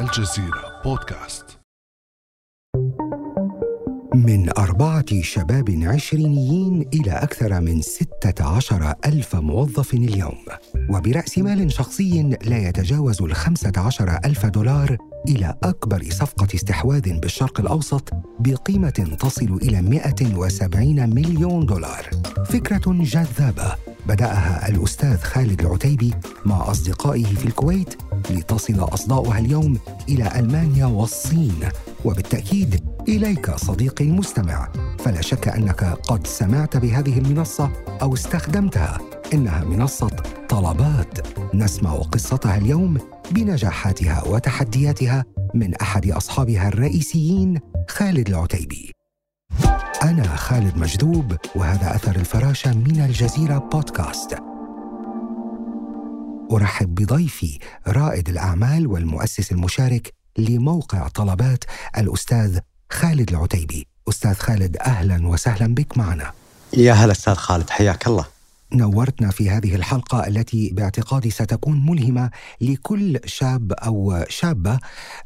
الجزيرة بودكاست. من أربعة شباب عشرينيين إلى أكثر من ستة عشر ألف موظف اليوم. وبرأس مال شخصي لا يتجاوز الخمسة عشر ألف دولار إلى أكبر صفقة استحواذ بالشرق الأوسط بقيمة تصل إلى 170 مليون دولار. فكرة جذابة. بدأها الأستاذ خالد العتيبي مع أصدقائه في الكويت لتصل أصداؤها اليوم إلى ألمانيا والصين. وبالتأكيد إليك صديقي المستمع. فلا شك أنك قد سمعت بهذه المنصة أو استخدمتها. إنها منصة طلبات. نسمع قصتها اليوم بنجاحاتها وتحدياتها من أحد أصحابها الرئيسيين خالد العتيبي. أنا خالد مجذوب وهذا أثر الفراشة من الجزيرة بودكاست. أرحب بضيفي رائد الأعمال والمؤسس المشارك لموقع طلبات الأستاذ خالد العتيبي. أستاذ خالد أهلا وسهلا بك معنا. يا هلا أستاذ خالد حياك الله. نورتنا في هذه الحلقة التي باعتقادي ستكون ملهمة لكل شاب أو شابة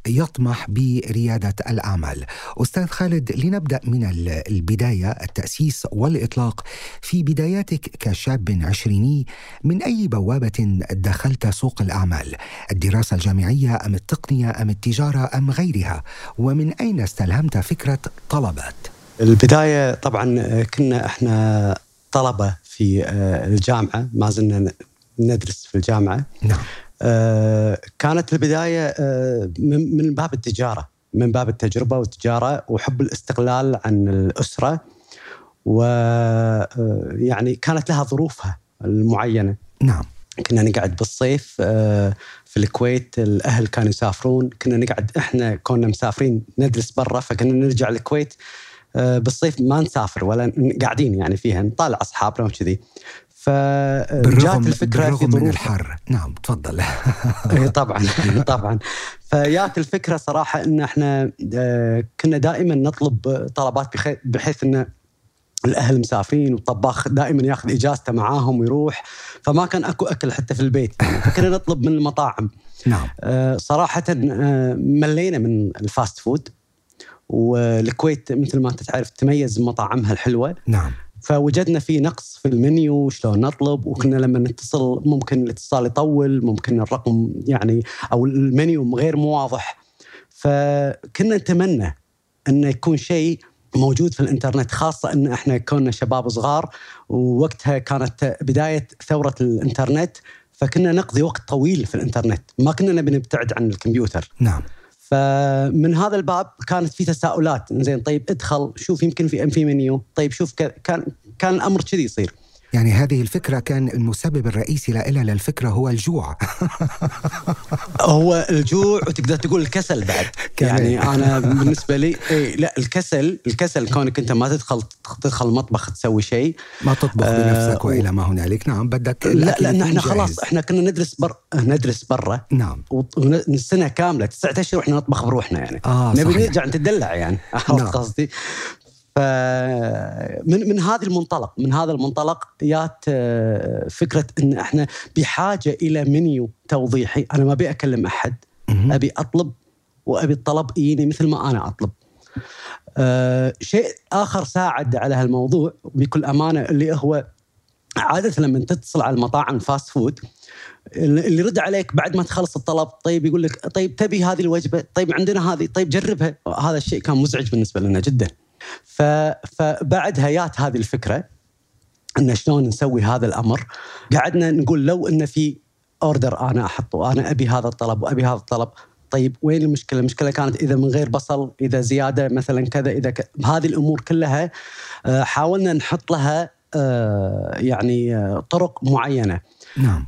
يطمح بريادة الأعمال. أستاذ خالد لنبدأ من البداية التأسيس والإطلاق في بداياتك كشاب عشريني من أي بوابة دخلت سوق الأعمال؟ الدراسة الجامعية أم التقنية أم التجارة أم غيرها؟ ومن أين استلهمت فكرة طلبات؟ البداية طبعا كنا إحنا طلبة في آه، الجامعة ما زلنا ندرس في الجامعة. نعم. آه، كانت البداية آه، من باب التجارة من باب التجربة والتجارة وحب الاستقلال عن الأسرة. ويعني كانت لها ظروفها المعينة. نعم. كنا نقعد بالصيف في الكويت الأهل كانوا يسافرون. كنا نقعد إحنا كنا مسافرين ندرس برا فكنا نرجع الكويت بالصيف ما نسافر ولا قاعدين يعني فيها نطالع اصحابنا وكذي فجات الفكرة بالرغم في ظروف من الحر. نعم تفضل. اي طبعا طبعا. فجات الفكرة صراحة إن إحنا آه، كنا دائما نطلب طلبات بحيث إن الأهل مسافرين والطباخ دائما ياخذ إجازته معاهم ويروح. فما كان أكو أكل حتى في البيت. فكنا نطلب من المطاعم. نعم. آه، صراحة ملينا من ال fast food. والكويت مثل ما انت تعرف تميز بمطاعمها الحلوة. نعم. فوجدنا في نقص في المنيو شلون نطلب وكنا لما نتصل ممكن الاتصال يطول ممكن الرقم يعني أو المنيو غير مو واضح. فكنا نتمنى انه يكون شيء موجود في الإنترنت خاصة إن إحنا كنا شباب صغار ووقتها كانت بداية ثورة الإنترنت فكنا نقضي وقت طويل في الإنترنت. ما كنا نبي نبتعد عن الكمبيوتر. نعم. فمن هذا الباب كانت في تساؤلات. زين طيب ادخل شوف يمكن في في منيو. طيب شوف كان كان الأمر كذي يصير. يعني هذه الفكرة كان المسبب الرئيسي لها للفكرة هو الجوع. هو الجوع وتقدر تقول الكسل بعد. يعني أنا بالنسبة لي إيه لا الكسل الكسل كونك أنت ما تدخل تدخل المطبخ تسوي شيء ما تطبخ آه بنفسك وإلى ما هنالك. نعم بدك لا لأن إحنا خلاص إحنا كنا ندرس بر ندرس برا. نعم. سنة كاملة تسعة أشهر وإحنا نطبخ بروحنا يعني. آه نبي نرجع نتدلع يعني. نعم. قصدي. فمن من هذا المنطلق من هذا المنطلق جات آه، فكرة إن إحنا بحاجة إلى منيو توضيحي. أنا ما أبي أكلم أحد. أبي أطلب وأبي الطلب يجيني مثل ما أنا أطلب. أه شيء آخر ساعد على هالموضوع بكل أمانة اللي هو عادة لما تتصل على المطاعم fast food اللي يرد عليك بعد ما تخلص الطلب طيب يقول لك طيب تبي هذه الوجبة؟ طيب عندنا هذه طيب جربها. هذا الشيء كان مزعج بالنسبة لنا جدا. فبعدها جات هذه الفكرة إن شلون نسوي هذا الأمر قعدنا نقول لو إن في اوردر أنا أحطه أنا أبي هذا الطلب وأبي هذا الطلب طيب وين المشكلة؟ المشكلة كانت إذا من غير بصل، إذا زيادة مثلا كذا، إذا ك... هذه الأمور كلها آه، حاولنا نحط لها آه، يعني آه، طرق معينة. نعم.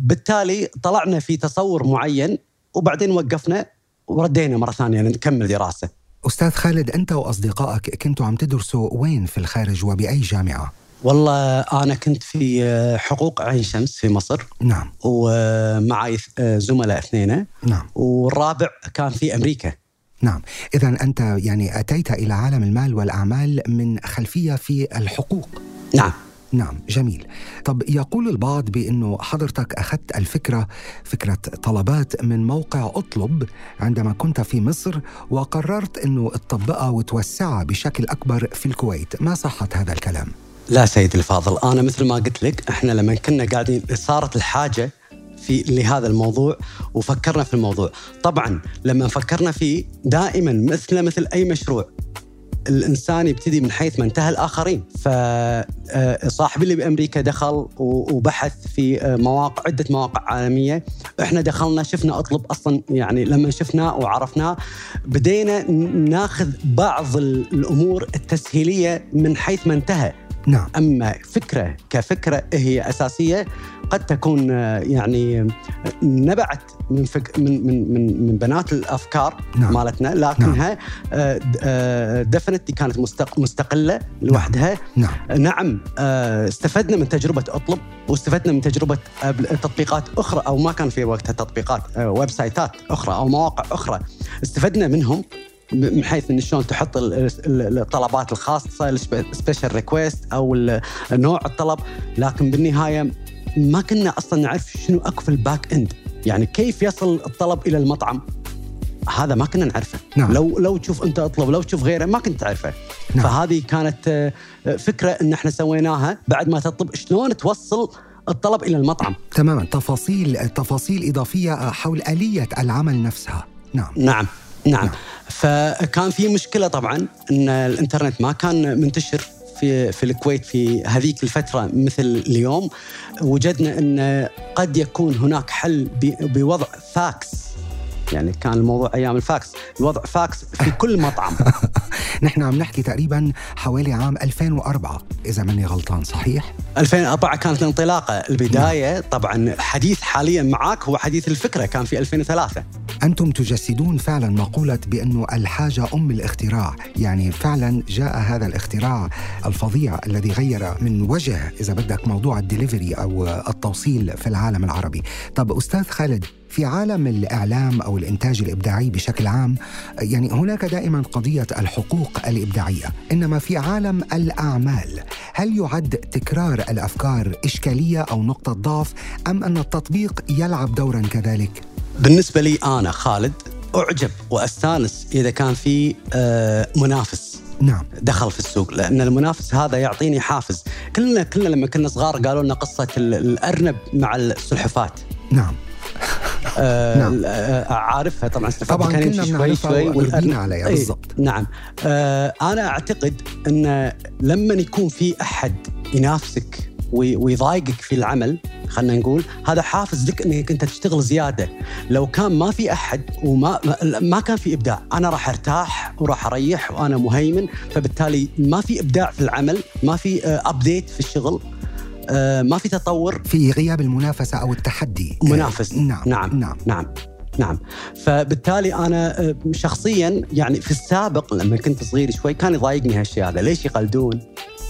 بالتالي طلعنا في تصور معين وبعدين وقفنا وردينا مرة ثانية نكمل دراسة. أستاذ خالد أنت وأصدقائك كنتوا عم تدرسوا وين في الخارج وبأي جامعة؟ والله أنا كنت في حقوق عين شمس في مصر. نعم. ومعي زملاء اثنين. نعم. والرابع كان في أمريكا. نعم. إذا أنت يعني أتيت إلى عالم المال والأعمال من خلفية في الحقوق. نعم. نعم جميل. طب يقول البعض بأنه حضرتك أخذت الفكرة فكرة طلبات من موقع أطلب عندما كنت في مصر وقررت أنه تطبقها وتوسعها بشكل أكبر في الكويت. ما صحة هذا الكلام؟ لا سيدي الفاضل أنا مثل ما قلت لك إحنا لما كنا قاعدين صارت الحاجة في لهذا الموضوع وفكرنا في الموضوع. طبعا لما فكرنا فيه دائما مثل مثل أي مشروع الإنسان يبتدي من حيث ما انتهى الآخرين. فصاحبي اللي بأمريكا دخل وبحث في آه، مواقع عدة مواقع عالمية. إحنا دخلنا شفنا أطلب أصلا يعني لما شفناه وعرفناه بدينا ناخذ بعض الأمور التسهيلية من حيث ما انتهى. نعم أما فكرة كفكرة هي أساسية قد تكون آه، يعني نبعت من فك من من من, من بنات الأفكار نعم. مالتنا لكنها نعم. دفنتلي آه، كانت مستقلة لوحدها نعم, نعم. نعم استفدنا من تجربة أطلب واستفدنا من تجربة تطبيقات أخرى أو ما كان في وقتها تطبيقات ويب سايتات أخرى أو مواقع أخرى استفدنا منهم من حيث إن شلون تحط الطلبات الخاصة ال special request أو نوع الطلب. لكن بالنهاية ما كنا أصلا نعرف شنو أكو في ال back end يعني كيف يصل الطلب إلى المطعم؟ هذا ما كنا نعرفه. نعم. لو لو تشوف أنت أطلب لو تشوف غيره ما كنت تعرفه. نعم. فهذه كانت آه، فكرة إن إحنا سويناها بعد ما تطلب. شلون توصل الطلب إلى المطعم؟ تماما. تفاصيل تفاصيل إضافية حول آلية العمل نفسها. نعم. نعم. نعم, نعم. فكان في مشكلة طبعا إن الإنترنت ما كان منتشر في في الكويت في هذيك الفترة مثل اليوم. وجدنا إن قد يكون هناك حل بوضع فاكس. يعني كان الموضوع أيام الفاكس. الوضع فاكس في كل مطعم. نحن عم نحكي تقريبا حوالي عام 2004 إذا ماني غلطان صحيح؟ 2004 كانت الانطلاقة. البداية. طبعا حديث حاليا معك هو حديث الفكرة كان في 2003 أنتم تجسدون فعلا مقوله بانه الحاجة أم الاختراع. يعني فعلا جاء هذا الاختراع الفظيع الذي غير من وجه إذا بدك موضوع الدليفري أو التوصيل في العالم العربي. طب أستاذ خالد في عالم الإعلام أو الإنتاج الإبداعي بشكل عام يعني هناك دائما قضية الحقوق الإبداعية إنما في عالم الأعمال هل يعد تكرار الأفكار إشكالية أو نقطة ضعف أم أن التطبيق يلعب دورا كذلك؟ بالنسبة لي أنا خالد أعجب وأستانس إذا كان في آه، منافس نعم. دخل في السوق لأن المنافس هذا يعطيني حافز. كلنا كلنا لما كنا صغار قالوا لنا قصة الأرنب مع السلحفات نعم. آه نعم. آه عارفها طبعا طبعا كان يمشي شوي شوي والأرنب. عليها إيه، بالضبط. نعم. آه أنا أعتقد إن لما يكون في أحد ينافسك ويضايقك في العمل خلينا نقول. هذا حافز لك إنك أنت تشتغل زيادة. لو كان ما في أحد وما ما كان في إبداع أنا راح أرتاح وراح أريح وأنا مهيمن. فبالتالي ما في إبداع في العمل ما في ابديت في الشغل آه، ما في تطور. في غياب المنافسة أو التحدي. منافس. نعم نعم نعم, نعم. نعم. فبالتالي أنا آه، شخصيا يعني في السابق لما كنت صغير شوي كان يضايقني هالشيء هذا. ليش يقلدون؟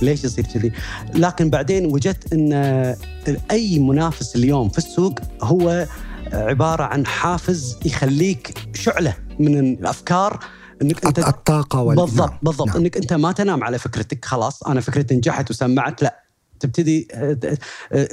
ليش يصير كذي؟ لكن بعدين وجدت إن أي منافس اليوم في السوق هو عبارة عن حافز يخليك شعلة من الأفكار إنك أنت الطاقة وال... بالضبط نعم. بالضبط. نعم. إنك أنت ما تنام على فكرتك خلاص. أنا فكرتي نجحت وسمعت. لا تبتدي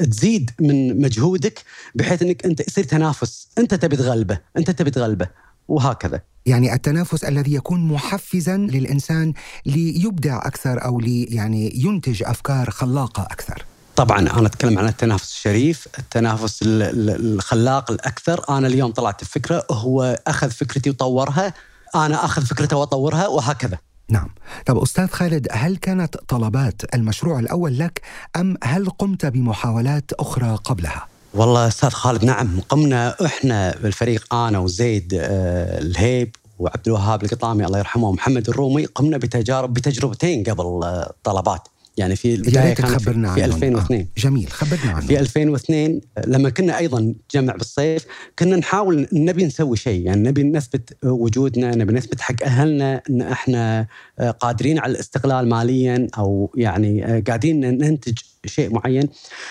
تزيد من مجهودك بحيث إنك أنت يصير تنافس. أنت تبي تغلبه أنت تبي تغلبه وهكذا. يعني التنافس الذي يكون محفزا للإنسان ليبدع أكثر أو لي يعني ينتج أفكار خلاقة أكثر طبعا أنا أتكلم عن التنافس الشريف، التنافس الخلاق الأكثر، أنا اليوم طلعت بفكرة هو أخذ فكرتي وطورها، أنا أخذ فكرته وأطورها وهكذا. نعم طب أستاذ خالد هل كانت طلبات المشروع الأول لك أم هل قمت بمحاولات أخرى قبلها؟ والله أستاذ خالد نعم قمنا إحنا بالفريق أنا وزيد آه، الهيب وعبد الوهاب القطامي الله يرحمه ومحمد الرومي قمنا بتجارب بتجربتين قبل الطلبات يعني في البداية كانت في, في 2002 آه. جميل خبرنا عنه في 2002 لما كنا أيضا جمع بالصيف كنا نحاول نبي نسوي شيء. يعني نبي نثبت وجودنا نبي نثبت حق أهلنا إن إحنا آه، قادرين على الاستقلال ماليا أو يعني آه، قاعدين ننتج شيء معين.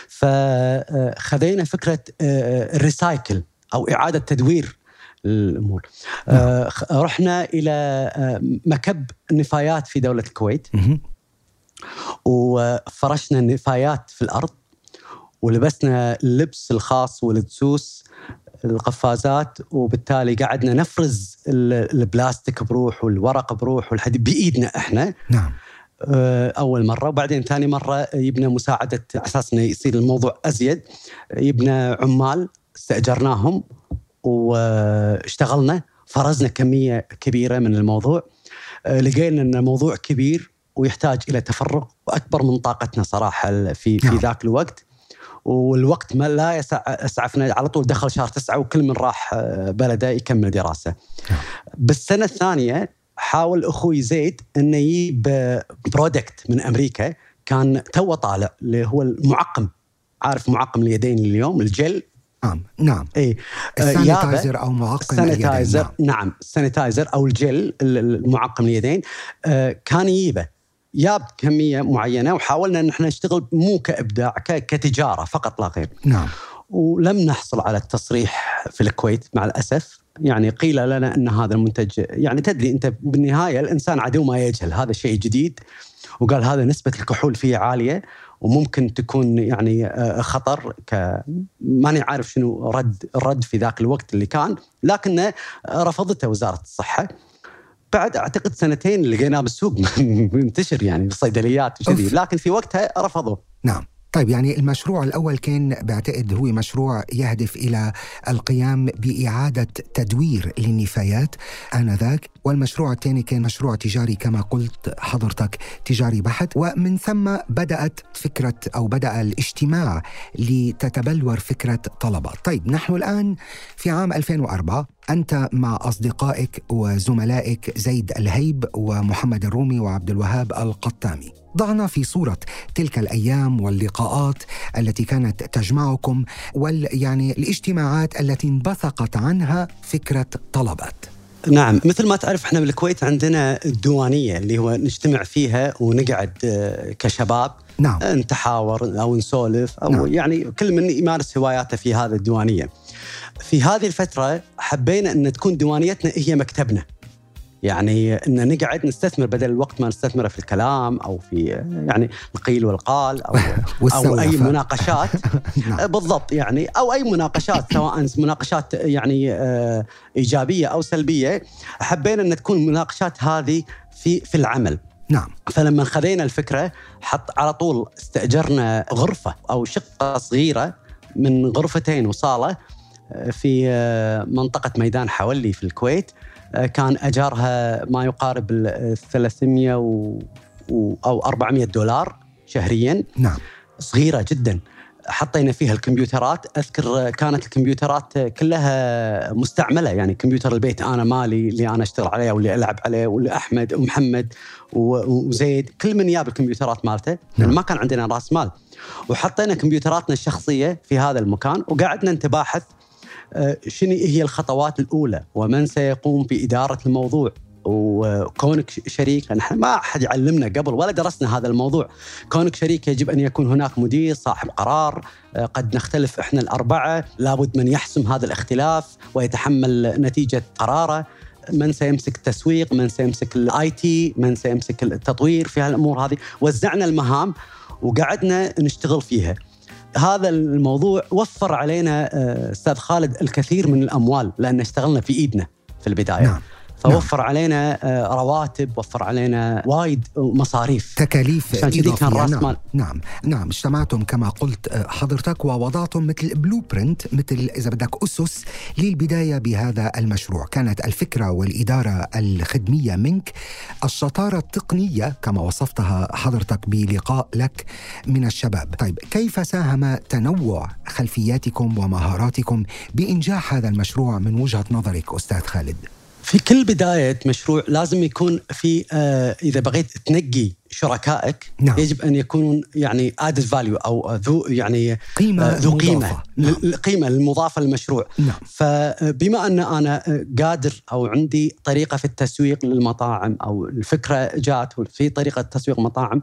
فخذينا فكرة الريسايكل أو إعادة تدوير الأمور نعم. رحنا إلى مكب النفايات في دولة الكويت. وفرشنا النفايات في الأرض ولبسنا اللبس الخاص والدسوس القفازات وبالتالي قعدنا نفرز ال- البلاستيك بروح والورق بروح والحديد بإيدنا إحنا. نعم. آه، أول مرة وبعدين ثاني مرة يبنى مساعدة على أساس إنه يصير الموضوع أزيد يبنى عمال استأجرناهم واشتغلنا فرزنا كمية كبيرة من الموضوع. آه، لقينا إن الموضوع كبير ويحتاج إلى تفرغ وأكبر من طاقتنا صراحة في في نعم. ذاك الوقت. والوقت ما لا يسع اسعفنا على طول دخل شهر تسعة وكل من راح آه، بلده يكمل دراسة. نعم. بالسنة الثانية حاول أخوي زيد إنه يجيب product من أمريكا. كان تو طالع اللي هو المعقم. عارف معقم اليدين اليوم الجل؟ نعم نعم. اي آه، ال sanitizer أو معقم اليدين السانيتايزر نعم. نعم ال sanitizer أو الجل ال- المعقم اليدين. آه، كان يجيبه. جاب كمية معينة وحاولنا إن إحنا نشتغل مو كإبداع كتجارة فقط لا غير. نعم. ولم نحصل على التصريح في الكويت مع الأسف. يعني قيل لنا إن هذا المنتج يعني تدري أنت بالنهاية الإنسان عدو ما يجهل هذا شيء جديد. وقال هذا نسبة الكحول فيه عالية وممكن تكون يعني آه، خطر ك ماني عارف شنو رد الرد في ذاك الوقت اللي كان. لكن رفضته وزارة الصحة. بعد أعتقد سنتين لقيناه بالسوق. منتشر يعني بالصيدليات وكذي. لكن في وقتها رفضوه نعم. طيب يعني المشروع الأول كان بعتقد هو مشروع يهدف إلى القيام بإعادة تدوير للنفايات آنذاك والمشروع الثاني كان مشروع تجاري كما قلت حضرتك تجاري بحت. ومن ثم بدأت فكرة أو بدأ الاجتماع لتتبلور فكرة طلبات طيب نحن الآن في عام 2004 أنت مع أصدقائك وزملائك زيد الهيب ومحمد الرومي وعبد الوهاب القطامي. ضعنا في صورة تلك الأيام واللقاءات التي كانت تجمعكم وال يعني الاجتماعات التي انبثقت عنها فكرة طلبات نعم مثل ما تعرف إحنا بالكويت عندنا الديوانية اللي هو نجتمع فيها ونقعد آه، كشباب نعم آه، نتحاور أو نسولف أو نعم. يعني كل من يمارس هواياته في هذه الديوانية. في هذه الفترة حبينا إن تكون ديوانيتنا هي مكتبنا. يعني إن نقعد نستثمر بدل الوقت ما نستثمره في الكلام أو في آه، يعني القيل والقال أو أو أي. مناقشات. نعم. بالضبط يعني. أو أي مناقشات سواء مناقشات يعني آه، إيجابية أو سلبية. حبينا إن تكون المناقشات هذه في في العمل. نعم. فلما خذينا الفكرة حط على طول استأجرنا غرفة أو شقة صغيرة من غرفتين وصالة آه، في آه، منطقة ميدان حولي في الكويت. آه، كان اجارها ما يقارب ال 300 و و- أو 400 دولار شهريا. نعم. صغيرة جدا. حطينا فيها الكمبيوترات. أذكر كانت الكمبيوترات كلها مستعملة. يعني كمبيوتر البيت أنا مالي اللي أنا أشتغل عليه واللي ألعب عليه واللي أحمد ومحمد وزيد. كل من جاب الكمبيوترات مالته. لأن ما كان عندنا راس مال. وحطينا كمبيوتراتنا الشخصية في هذا المكان. وقعدنا نتباحث آه، شنو هي الخطوات الأولى؟ ومن سيقوم بإدارة الموضوع؟ وكونك شريك نحن ما أحد يعلمنا قبل ولا درسنا هذا الموضوع. كونك شريك يجب أن يكون هناك مدير صاحب قرار. آه، قد نختلف إحنا الأربعة. لابد من يحسم هذا الاختلاف ويتحمل نتيجة قراره. من سيمسك التسويق؟ من سيمسك ال IT؟ من سيمسك التطوير في هالأمور هذه؟ وزعنا المهام وقعدنا نشتغل فيها. هذا الموضوع وفر علينا آه، أستاذ خالد الكثير من الأموال لأن اشتغلنا في إيدنا في البداية. نعم. فوفر علينا آه، رواتب وفر علينا وايد مصاريف. تكاليف عشان كذي كان إضافية. رأس نعم. مال. نعم. نعم. اجتمعتم كما قلت آه، حضرتك ووضعتم مثل blueprint مثل إذا بدك أسس للبداية بهذا المشروع. كانت الفكرة والإدارة الخدمية منك. الشطارة التقنية كما وصفتها حضرتك بلقاء لك من الشباب. طيب كيف ساهم تنوع خلفياتكم ومهاراتكم بإنجاح هذا المشروع من وجهة نظرك أستاذ خالد؟ في كل بداية مشروع لازم يكون في آه، إذا بغيت تنقي شركائك نعم. يجب أن يكونوا يعني ادد فاليو أو ذو يعني قيمة آه، ذو مضافة. نعم. القيمه المضافة للمشروع نعم فبما أن أنا قادر أو عندي طريقة في التسويق للمطاعم أو الفكرة جات في طريقة تسويق مطاعم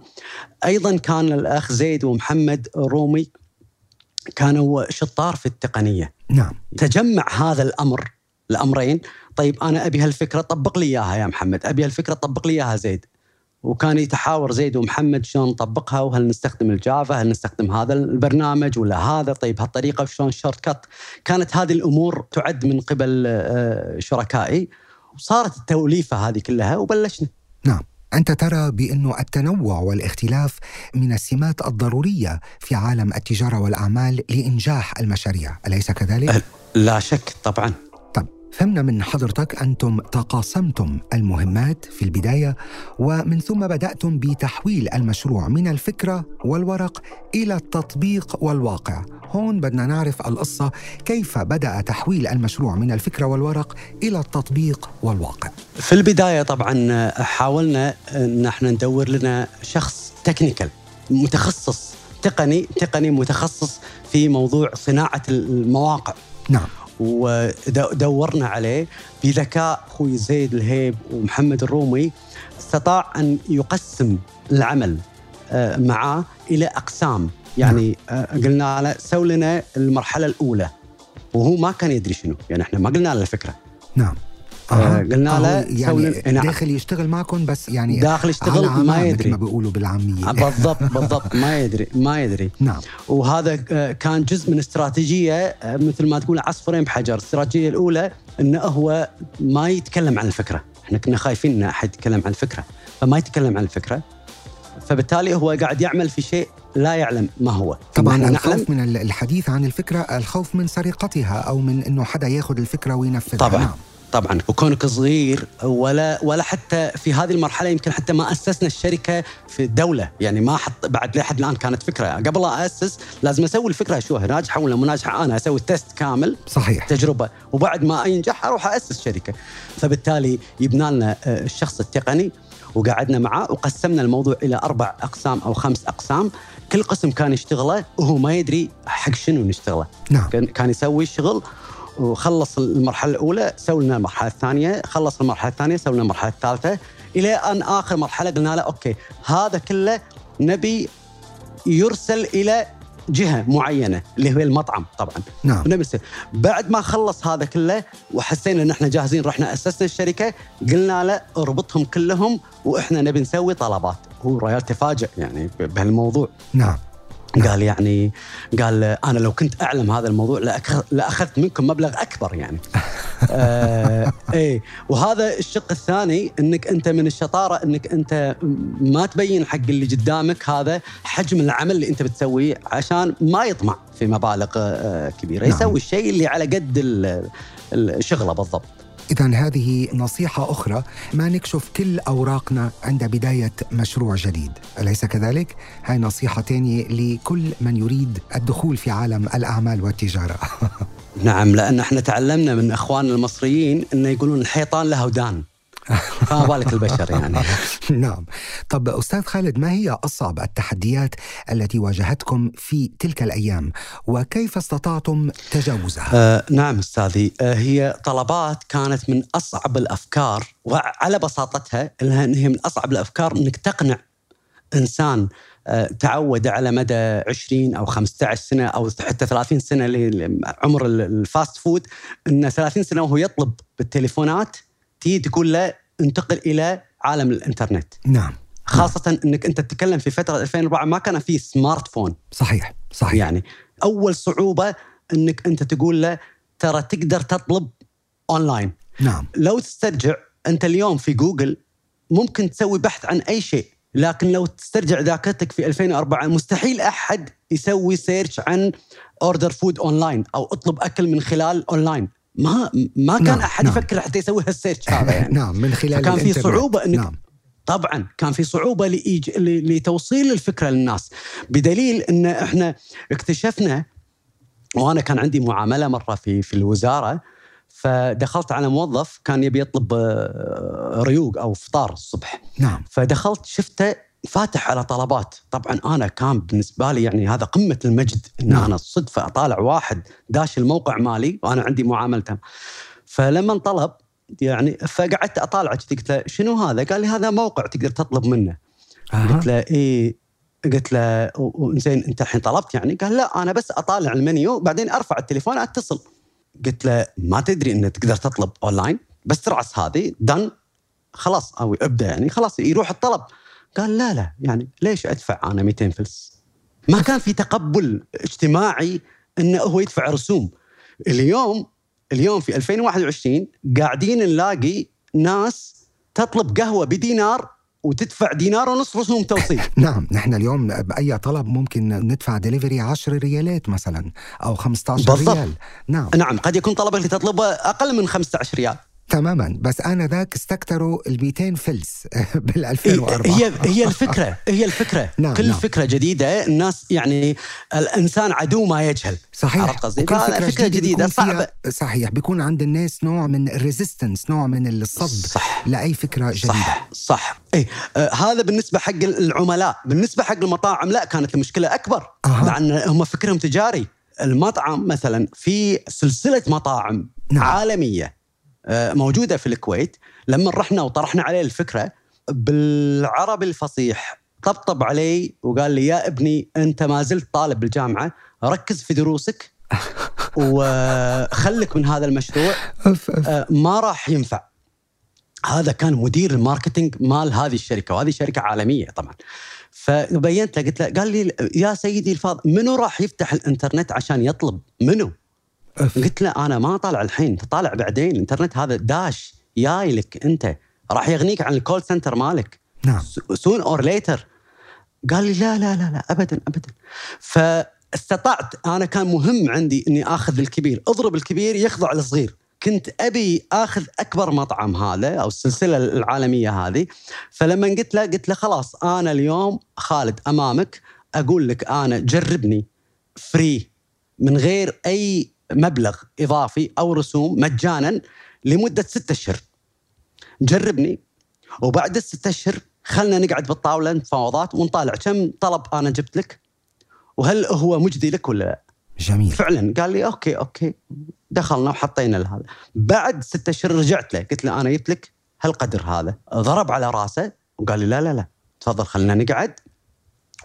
أيضا كان الأخ زيد ومحمد رومي كانوا شطار في التقنية نعم تجمع هذا الأمر الأمرين. طيب أنا أبي هالفكرة طبق لي إياها يا محمد. أبي هالفكرة طبق لي إياها زيد. وكان يتحاور زيد ومحمد شلون نطبقها وهل نستخدم ال Java هل نستخدم هذا البرنامج ولا هذا؟ طيب هالطريقة وشلون ال shortcut كانت هذه الأمور تعد من قبل آه، شركائي. وصارت التوليفة هذه كلها وبلشنا. نعم. أنت ترى بأن التنوع والاختلاف من السمات الضرورية في عالم التجارة والأعمال لإنجاح المشاريع. أليس كذلك؟ لا شك طبعا. فهمنا من حضرتك أنتم تقاسمتم المهمات في البداية ومن ثم بدأتم بتحويل المشروع من الفكرة والورق إلى التطبيق والواقع. هون بدنا نعرف القصة كيف بدأ تحويل المشروع من الفكرة والورق إلى التطبيق والواقع. في البداية طبعا حاولنا أن إحنا ندور لنا شخص تكنيكال متخصص تقني تقني متخصص في موضوع صناعة المواقع. نعم. ودورنا عليه بذكاء أخوي زيد الهيب ومحمد الرومي استطاع أن يقسم العمل آه، معاه إلى أقسام. يعني آه، قلنا له سوي لنا المرحلة الأولى وهو ما كان يدري شنو. يعني إحنا ما قلنا له الفكرة. نعم. آه قلنا له يعني. داخل يشتغل معكم بس يعني داخل يشتغل ما يدري ما بيقولوا بالعامية. آه، بالضبط بالضبط ما يدري ما يدري. نعم. وهذا كان جزء من استراتيجية مثل ما تقول عصفورين بحجر. الاستراتيجيه الأولى انه هو ما يتكلم عن الفكرة. إحنا كنا خايفين إن أحد يتكلم عن الفكرة. فما يتكلم عن الفكرة. فبالتالي هو قاعد يعمل في شيء لا يعلم ما هو. طبعا الخوف من الحديث عن الفكرة الخوف من سرقتها أو من إنه حدا ياخذ الفكرة وينفذها. طبعا. نعم. طبعا وكونك صغير ولا ولا حتى في هذه المرحلة يمكن حتى ما أسسنا الشركة في الدولة. يعني ما حط بعد لحد الآن كانت فكرة. قبل لا أسس لازم أسوي الفكرة اشوفها ناجحة ولا مو ناجحة؟ أنا أسوي تيست كامل. صحيح. تجربة. وبعد ما ينجح أروح أسس شركة. فبالتالي يبنى لنا آه، الشخص التقني وقعدنا معاه وقسمنا الموضوع إلى أربع أقسام أو خمس أقسام. كل قسم كان يشتغله وهو ما يدري حق شنو نشتغله. نعم. كان يسوي الشغل وخلص المرحلة الأولى سوي لنا المرحلة الثانية خلص المرحلة الثانية سوي لنا المرحلة الثالثة إلى أن آخر مرحلة قلنا له okay هذا كله نبي يرسل إلى جهة معينة اللي هو المطعم طبعا. نعم. ونبي بعد ما خلص هذا كله وحسينا إن إحنا جاهزين رحنا أسسنا الشركة قلنا له اربطهم كلهم وإحنا نبي نسوي طلبات. هو الرجال تفاجئ يعني بهالموضوع. نعم. قال يعني قال أنا لو كنت أعلم هذا الموضوع لأخذت منكم مبلغ أكبر يعني. آه إيه وهذا الشق الثاني إنك أنت من الشطارة إنك أنت ما تبين حق اللي قدامك هذا حجم العمل اللي أنت بتسويه عشان ما يطمع في مبالغ آه كبيرة. نعم. يسوي الشيء اللي على قد الشغلة بالضبط. إذا هذه نصيحة أخرى. ما نكشف كل أوراقنا عند بداية مشروع جديد. أليس كذلك؟ هاي نصيحة تانية لكل من يريد الدخول في عالم الأعمال والتجارة. نعم لأن إحنا تعلمنا من أخواننا المصريين أنه يقولون الحيطان له ودان فما بالك البشر يعني. نعم. طب أستاذ خالد ما هي أصعب التحديات التي واجهتكم في تلك الأيام؟ وكيف استطعتم تجاوزها؟ آه نعم أستاذي. آه هي طلبات كانت من أصعب الأفكار وعلى بساطتها إنها هي من أصعب الأفكار أنك تقنع إنسان آه، تعود على مدى 20 أو 15 سنة أو حتى 30 سنة عمر ال fast food انه 30 سنة وهو يطلب بالتليفونات تيجي تقول له انتقل إلى عالم الإنترنت. نعم. خاصة إنك أنت تتكلم في فترة 2004 ما كان في smart phone صحيح صحيح. يعني أول صعوبة إنك أنت تقول له ترى تقدر تطلب اونلاين نعم. لو تسترجع أنت اليوم في جوجل ممكن تسوي بحث عن أي شيء لكن لو تسترجع ذاكرتك في 2004 مستحيل أحد يسوي search عن order food online أو اطلب أكل من خلال اونلاين ما ما كان نعم أحد نعم. يفكر حتى يسوي هال search هذا يعني. نعم من خلال كان في صعوبة انك نعم. طبعا كان في صعوبة لإيج... لتوصيل الفكرة للناس. بدليل إن إحنا اكتشفنا وأنا كان عندي معاملة مرة في في الوزارة فدخلت على موظف كان يبي يطلب آه، ريوق أو فطار الصبح. نعم. فدخلت شفته فاتح على طلبات طبعا أنا كان بالنسبة لي يعني هذا قمة المجد إن. أنا الصدفه أطالع واحد داش الموقع مالي وأنا عندي معاملته فلما طلب يعني فقعدت اطالع قلت له شنو هذا؟ قال لي هذا موقع تقدر تطلب منه. قلت له إيه قلت له زين أنت الحين طلبت يعني؟ قال لا أنا بس أطالع المنيو بعدين أرفع التليفون أتصل. قلت له ما تدري انك تقدر تطلب أونلاين بس ترعس هذه دن خلاص أو ابدأ يعني خلاص يروح الطلب قال لا لا يعني ليش أدفع أنا 200 فلس؟ ما كان في تقبل اجتماعي إنه هو يدفع رسوم. اليوم اليوم في 2021 قاعدين نلاقي ناس تطلب قهوة بدينار وتدفع دينار ونص رسوم توصيل نعم نحن اليوم بأي طلب ممكن ندفع دليفري 10 ريالات مثلا أو 15 بالضبط. ريال نعم نعم قد يكون طلبك اللي تطلبه أقل من 15 ريال تماما. بس أنا ذاك استكثروا ال 200 فلس بال 2004 هي هي الفكرة هي الفكرة. نعم، كل نعم. فكرة جديدة الناس يعني الإنسان عدو ما يجهل. صحيح. قصدي؟ فكرة جديدة بيكون فيها- صعبة. صحيح بيكون عند الناس نوع من الريزيستنس نوع من الصد صح. لأي فكرة جديدة. صح. صح اي آه هذا بالنسبة حق العملاء. بالنسبة حق المطاعم لا كانت المشكلة أكبر. أها. مع إن هم فكرهم تجاري. المطعم مثلا في سلسلة مطاعم نعم. عالمية. موجودة في الكويت. لما رحنا وطرحنا عليه الفكرة بالعربي الفصيح طبطب علي وقال لي يا ابني أنت ما زلت طالب بالجامعة ركز في دروسك وخلك من هذا المشروع. آه، ما راح ينفع. هذا كان مدير ال marketing مال هذه الشركة وهذه شركة عالمية طبعا. فبينت له قلت له قال لي يا سيدي الفاضل منو راح يفتح الإنترنت عشان يطلب؟ منو. قلت له أنا ما طالع الحين تطالع بعدين الإنترنت هذا داش جاي لك أنت راح يغنيك عن ال call center مالك. نعم. soon or later قال لي لا لا لا لا ابدا ابدا. فاستطعت أنا كان مهم عندي إني آخذ الكبير اضرب الكبير يخضع الصغير كنت أبي آخذ أكبر مطعم هذا أو السلسلة العالمية هذه. فلما قلت له قلت له خلاص أنا اليوم خالد أمامك أقول لك أنا جربني free من غير أي مبلغ إضافي أو رسوم مجانا لمدة ستة أشهر. جربني. وبعد الست أشهر خلنا نقعد بالطاولة مفاوضات ونطالع. كم طلب أنا جبت لك؟ وهل هو مجدي لك ولا لا؟ جميل. فعلا. قال لي okay okay. دخلنا وحطينا هذا بعد ستة أشهر رجعت له. قلت له أنا جبت لك هالقدر هذا. ضرب على راسه وقال لي لا لا لا. تفضل خلينا نقعد.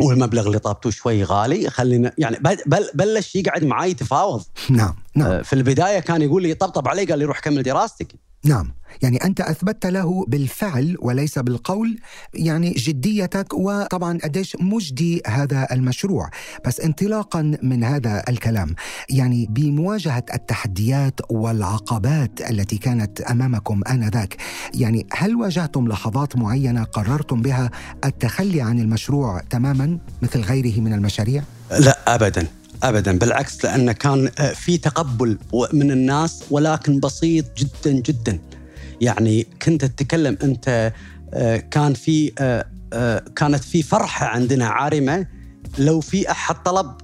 والمبلغ اللي طلبته شوي غالي خلينا يعني بل بل بلش يقعد معاي يتفاوض. نعم نعم. آه، في البداية كان يقول لي طبطب علي قال لي روح كمل دراستك. نعم. يعني أنت أثبتت له بالفعل وليس بالقول يعني جديتك وطبعا قديش مجدي هذا المشروع. بس انطلاقا من هذا الكلام يعني بمواجهة التحديات والعقبات التي كانت أمامكم آنذاك يعني هل واجهتم لحظات معينة قررتم بها التخلي عن المشروع تماما مثل غيره من المشاريع؟ لا ابدا. ابدا بالعكس لأنه كان آه، في تقبل من الناس ولكن بسيط جدا جدا. يعني كنت تتكلم أنت آه، كان في آه، كانت في فرحة عندنا عارمة. لو في أحد طلب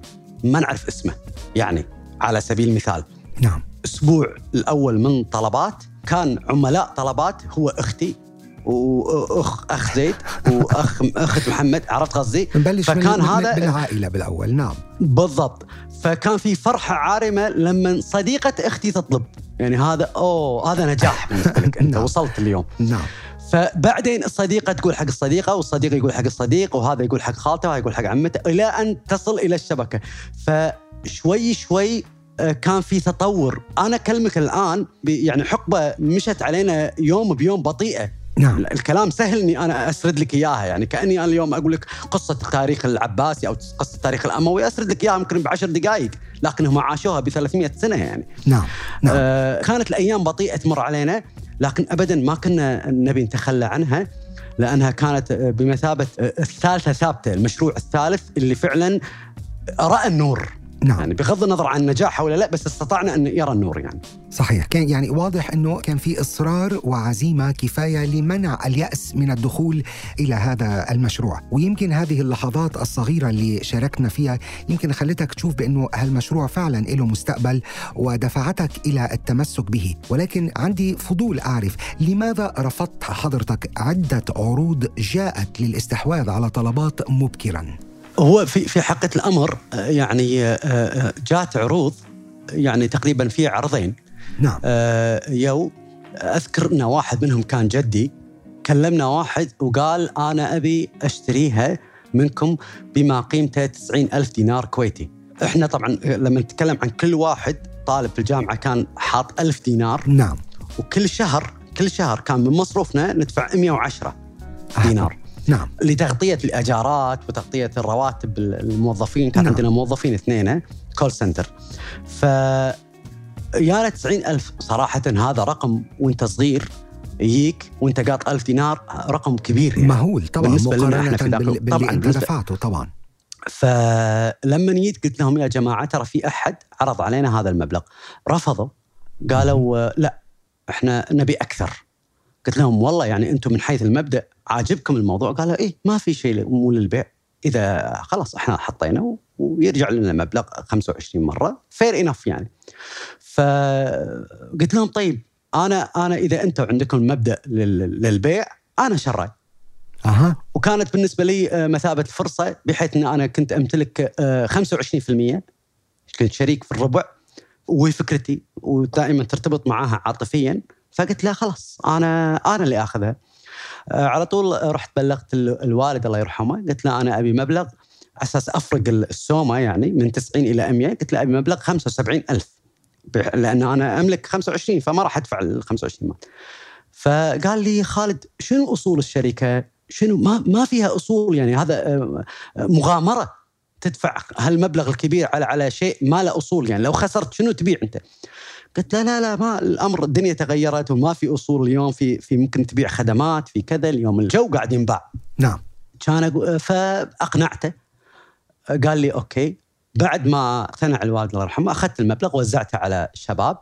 ما نعرف اسمه. يعني على سبيل المثال نعم. الأسبوع الأول من طلبات كان عملاء طلبات هو أختي. واخ اخ زيد واخ اخت محمد عرفت قصدي؟ نبلش فكان من- هذا بالعائلة بالأول نعم. بالضبط. فكان في فرحة عارمة لما صديقة أختي تطلب. يعني هذا أوه هذا نجاح بالنسبة لك. أنت نعم. وصلت اليوم. نعم. فبعدين الصديقة تقول حق الصديقة والصديق يقول حق الصديق وهذا يقول حق خالته وهذا يقول حق عمته إلى أن تصل إلى الشبكة. فشوي شوي آه، كان في تطور. أنا أكلمك الآن ب- يعني حقبة مشت علينا يوم بيوم بطيئة. نعم. الكلام سهل إني أنا أسرد لك إياها يعني كأني أنا اليوم أقول لك قصة التاريخ العباسي أو قصة التاريخ الأموي أسرد لك إياها يمكن بعشر دقائق لكن هم عاشوها ب 300 سنة يعني. نعم نعم. آه كانت الأيام بطيئة تمر علينا لكن ابدا ما كنا نبي نتخلى عنها لأنها كانت آه، بمثابة آه، الثالثة ثابتة المشروع الثالث اللي فعلا رأى النور. نعم. يعني بغض النظر عن نجاحه ولا لا بس استطعنا أن يرى النور يعني. صحيح. كان يعني واضح أنه كان في إصرار وعزيمة كفاية لمنع اليأس من الدخول إلى هذا المشروع. ويمكن هذه اللحظات الصغيرة اللي شاركنا فيها يمكن خلتك تشوف بأنه هالمشروع فعلا له مستقبل ودفعتك إلى التمسك به. ولكن عندي فضول أعرف لماذا رفضت حضرتك عدة عروض جاءت للاستحواذ على طلبات مبكرا؟ هو في في حقيقه الأمر آه، يعني آه، آه، جات عروض يعني تقريبا في عرضين. نعم. يو أذكر إن واحد منهم كان جدي كلمنا واحد وقال أنا أبي أشتريها منكم بما قيمته 90 ألف دينار كويتي. إحنا طبعا لما نتكلم عن كل واحد طالب في الجامعة كان حاط ألف دينار. نعم. وكل شهر كل شهر كان من مصروفنا ندفع 110 دينار. نعم. لتغطية الأجارات وتغطية الرواتب الموظفين كان نعم. عندنا موظفين اثنين كول سنتر ف يانا 90000 صراحة هذا رقم وانت صغير يجيك وانت قاط 1000 دينار رقم كبير يعني. مهول طبعا بالنسبة لنا إحنا في ذاك بال- طبعاً انت دفعته طبعا. فلما جيت قلت لهم يا جماعة ترى في أحد عرض علينا هذا المبلغ. رفضوا قالوا لا إحنا نبي أكثر. قلت لهم والله يعني أنتم من حيث المبدأ عاجبكم الموضوع. قالوا إيه ما في شيء مو للبيع. إذا خلاص إحنا حطينا ويرجع لنا مبلغ 25 مرة. فير انف يعني. فقلت لهم طيب أنا أنا إذا أنتم عندكم مبدأ لل- للبيع أنا شراي أها. وكانت بالنسبة لي آه، مثابة الفرصة بحيث إن أنا كنت أمتلك آه، 25% كنت شريك في الربع. وهي فكرتي ودائما ترتبط معاها عاطفيا. فقلت لا خلاص أنا أنا اللي آخذها. آه، على طول رحت بلغت ال- الوالد الله يرحمه قلت له أنا أبي مبلغ على أساس أفرق السومة يعني من 90 إلى 100 قلت له أبي مبلغ 75000 بح- لأن أنا أملك 25 فما راح أدفع ال 25 مال. فقال لي خالد شنو أصول الشركة؟ شنو؟ ما ما فيها أصول يعني هذا آه، مغامرة تدفع هالمبلغ الكبير على على شيء ما له أصول يعني. لو خسرت شنو تبيع أنت؟ قلت لا لا لا ما الأمر الدنيا تغيرت وما في أصول اليوم في في ممكن تبيع خدمات في كذا اليوم الجو قاعد ينباع. نعم. كان أقو- فأقنعته. قال لي أوكي. بعد ما اقتنع الوالد الله يرحمه أخذت المبلغ وزعته على الشباب.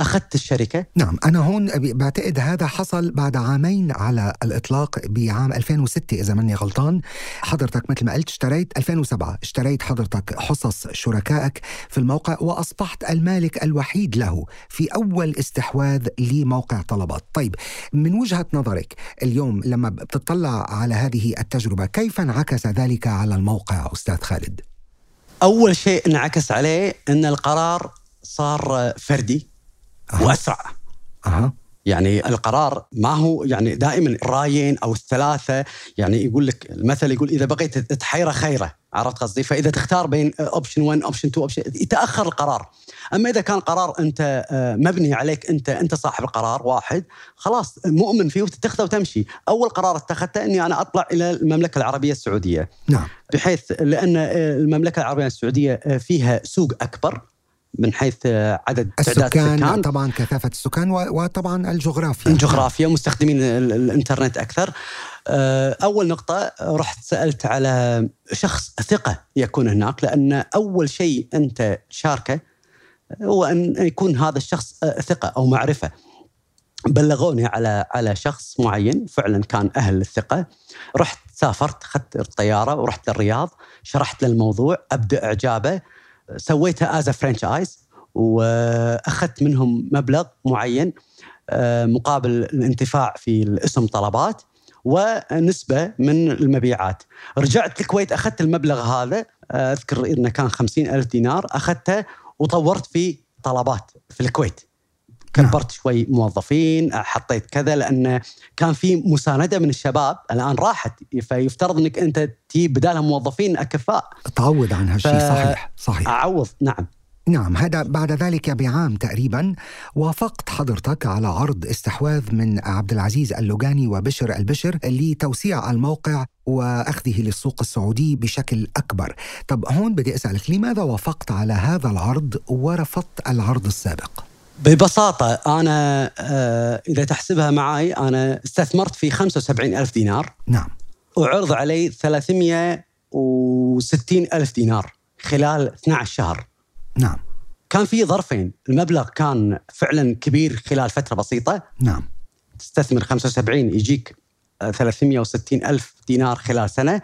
أخذت الشركة. نعم أنا هون بعتقد هذا حصل بعد عامين على الإطلاق بعام 2006 إذا ماني غلطان. حضرتك مثل ما قلت اشتريت 2007 اشتريت حضرتك حصص شركائك في الموقع وأصبحت المالك الوحيد له في أول استحواذ لموقع طلبات. طيب من وجهة نظرك اليوم لما بتطلع على هذه التجربة كيف انعكس ذلك على الموقع أستاذ خالد؟ أول شيء انعكس عليه إن القرار صار آه، فردي. أها. وأسرع. أها. يعني القرار ما هو يعني دائما رايين أو الثلاثة يعني يقول لك المثل يقول إذا بغيت تحيره خيره عرفت قصدي؟ فإذا تختار بين option 1 option 2 option يتأخر القرار. أما إذا كان قرار أنت آه، مبني عليك أنت أنت صاحب القرار واحد خلاص مؤمن فيه وتتخذه وتمشي. أول قرار اتخذته إني أنا أطلع إلى المملكة العربية السعودية. نعم. بحيث لأن آه، المملكة العربية السعودية آه، فيها سوق أكبر. من حيث عدد السكان السكان. طبعا كثافة السكان وطبعا الجغرافيا. الجغرافيا مستخدمين ال- الإنترنت أكثر. آه، أول نقطة رحت سألت على شخص ثقة يكون هناك لأن أول شيء أنت تشاركه هو أن يكون هذا الشخص آه، ثقة أو معرفة. بلغوني على على شخص معين فعلا كان أهل الثقة. رحت سافرت اخذت الطيارة ورحت للرياض شرحت له الموضوع أبدى إعجابه. سويتها as franchise وأخذت منهم مبلغ معين آه، مقابل الانتفاع في الاسم طلبات ونسبة من المبيعات. رجعت الكويت أخذت المبلغ هذا آه، أذكر إنه كان خمسين ألف دينار أخذته وطورت في طلبات في الكويت. كبرت شوي موظفين حطيت كذا لأن كان في مساندة من الشباب الآن راحت. فيفترض أنك أنت تجيب بدالها موظفين أكفاء. تعود عن هالشيء ف- صحيح صحيح. أعوض نعم. نعم هذا بعد ذلك بعام تقريبا وافقت حضرتك على عرض استحواذ من عبد العزيز اللوغاني وبشر البشر لتوسيع الموقع وأخذه للسوق السعودي بشكل أكبر. طب هون بدي أسألك لماذا وافقت على هذا العرض ورفضت العرض السابق؟ ببساطة أنا آه، إذا تحسبها معي أنا استثمرت في 75 ألف دينار. نعم. وعرض علي 360 ألف دينار خلال 12 شهر. نعم. كان في ظرفين. المبلغ كان فعلا كبير خلال فترة بسيطة. نعم. تستثمر 75 يجيك آه، 360 ألف دينار خلال سنة.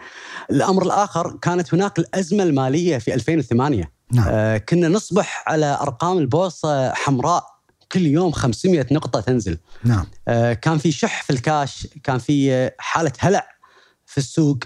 الأمر الآخر كانت هناك الأزمة المالية في 2008 نعم. آه، كنا نصبح على أرقام البورصة حمراء كل يوم 500 نقطة تنزل. نعم. آه، كان في شح في الكاش كان في حالة هلع في السوق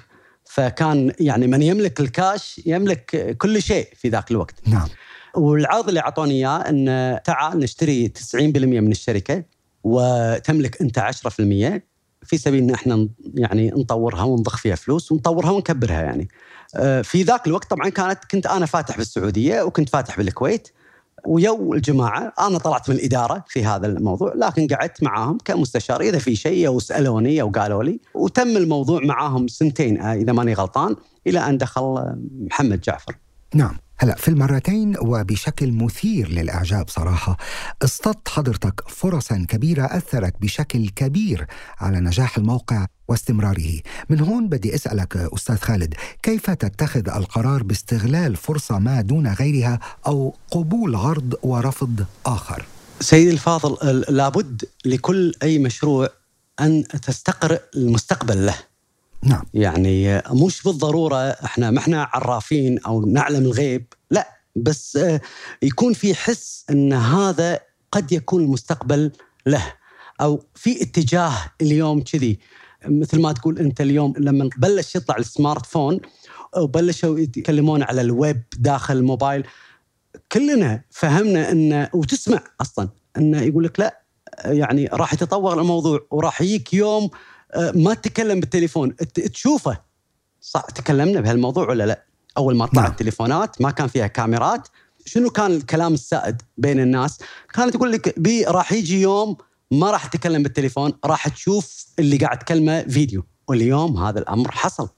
فكان يعني من يملك الكاش يملك كل شيء في ذاك الوقت. نعم. والعرض اللي أعطوني إياه ان تعال نشتري 90% من الشركة وتملك أنت 10% في سبيل إن إحنا يعني نطورها ونضخ فيها فلوس ونطورها ونكبرها يعني. آه، في ذاك الوقت طبعا كانت كنت أنا فاتح بالسعودية وكنت فاتح بالكويت ويو الجماعة أنا طلعت من الاداره في هذا الموضوع لكن قعدت معاهم كمستشار إذا في شيء أو سألوني أو قالوا لي وتم الموضوع معاهم سنتين آه، إذا ماني غلطان إلى أن دخل محمد جعفر. نعم هلا في المرتين وبشكل مثير للإعجاب صراحة اصطدت حضرتك فرصا كبيرة أثرت بشكل كبير على نجاح الموقع واستمراره. من هون بدي أسألك أستاذ خالد، كيف تتخذ القرار باستغلال فرصة ما دون غيرها أو قبول عرض ورفض آخر؟ سيدي الفاضل لابد لكل أي مشروع أن تستقرئ المستقبل له. نعم. يعني مش بالضرورة إحنا ما إحنا عرافين أو نعلم الغيب لا بس يكون في حس إن هذا قد يكون المستقبل له أو في اتجاه اليوم كذي. مثل ما تقول أنت اليوم لما بلش يطلع السمارت فون وبلشوا يتكلمون على الويب داخل الموبايل كلنا فهمنا انه وتسمع أصلا انه يقول لك لا يعني راح يتطور الموضوع وراح يجيك يوم ما تتكلم بالتليفون. تشوفه. صح تكلمنا بهالموضوع ولا لا؟ أول ما طلعت نعم. التليفونات ما كان فيها كاميرات. شنو كان الكلام السائد بين الناس؟ كانت تقول لك بي راح يجي يوم ما راح تتكلم بالتليفون راح تشوف اللي قاعد تكلمه فيديو. واليوم هذا الأمر حصل.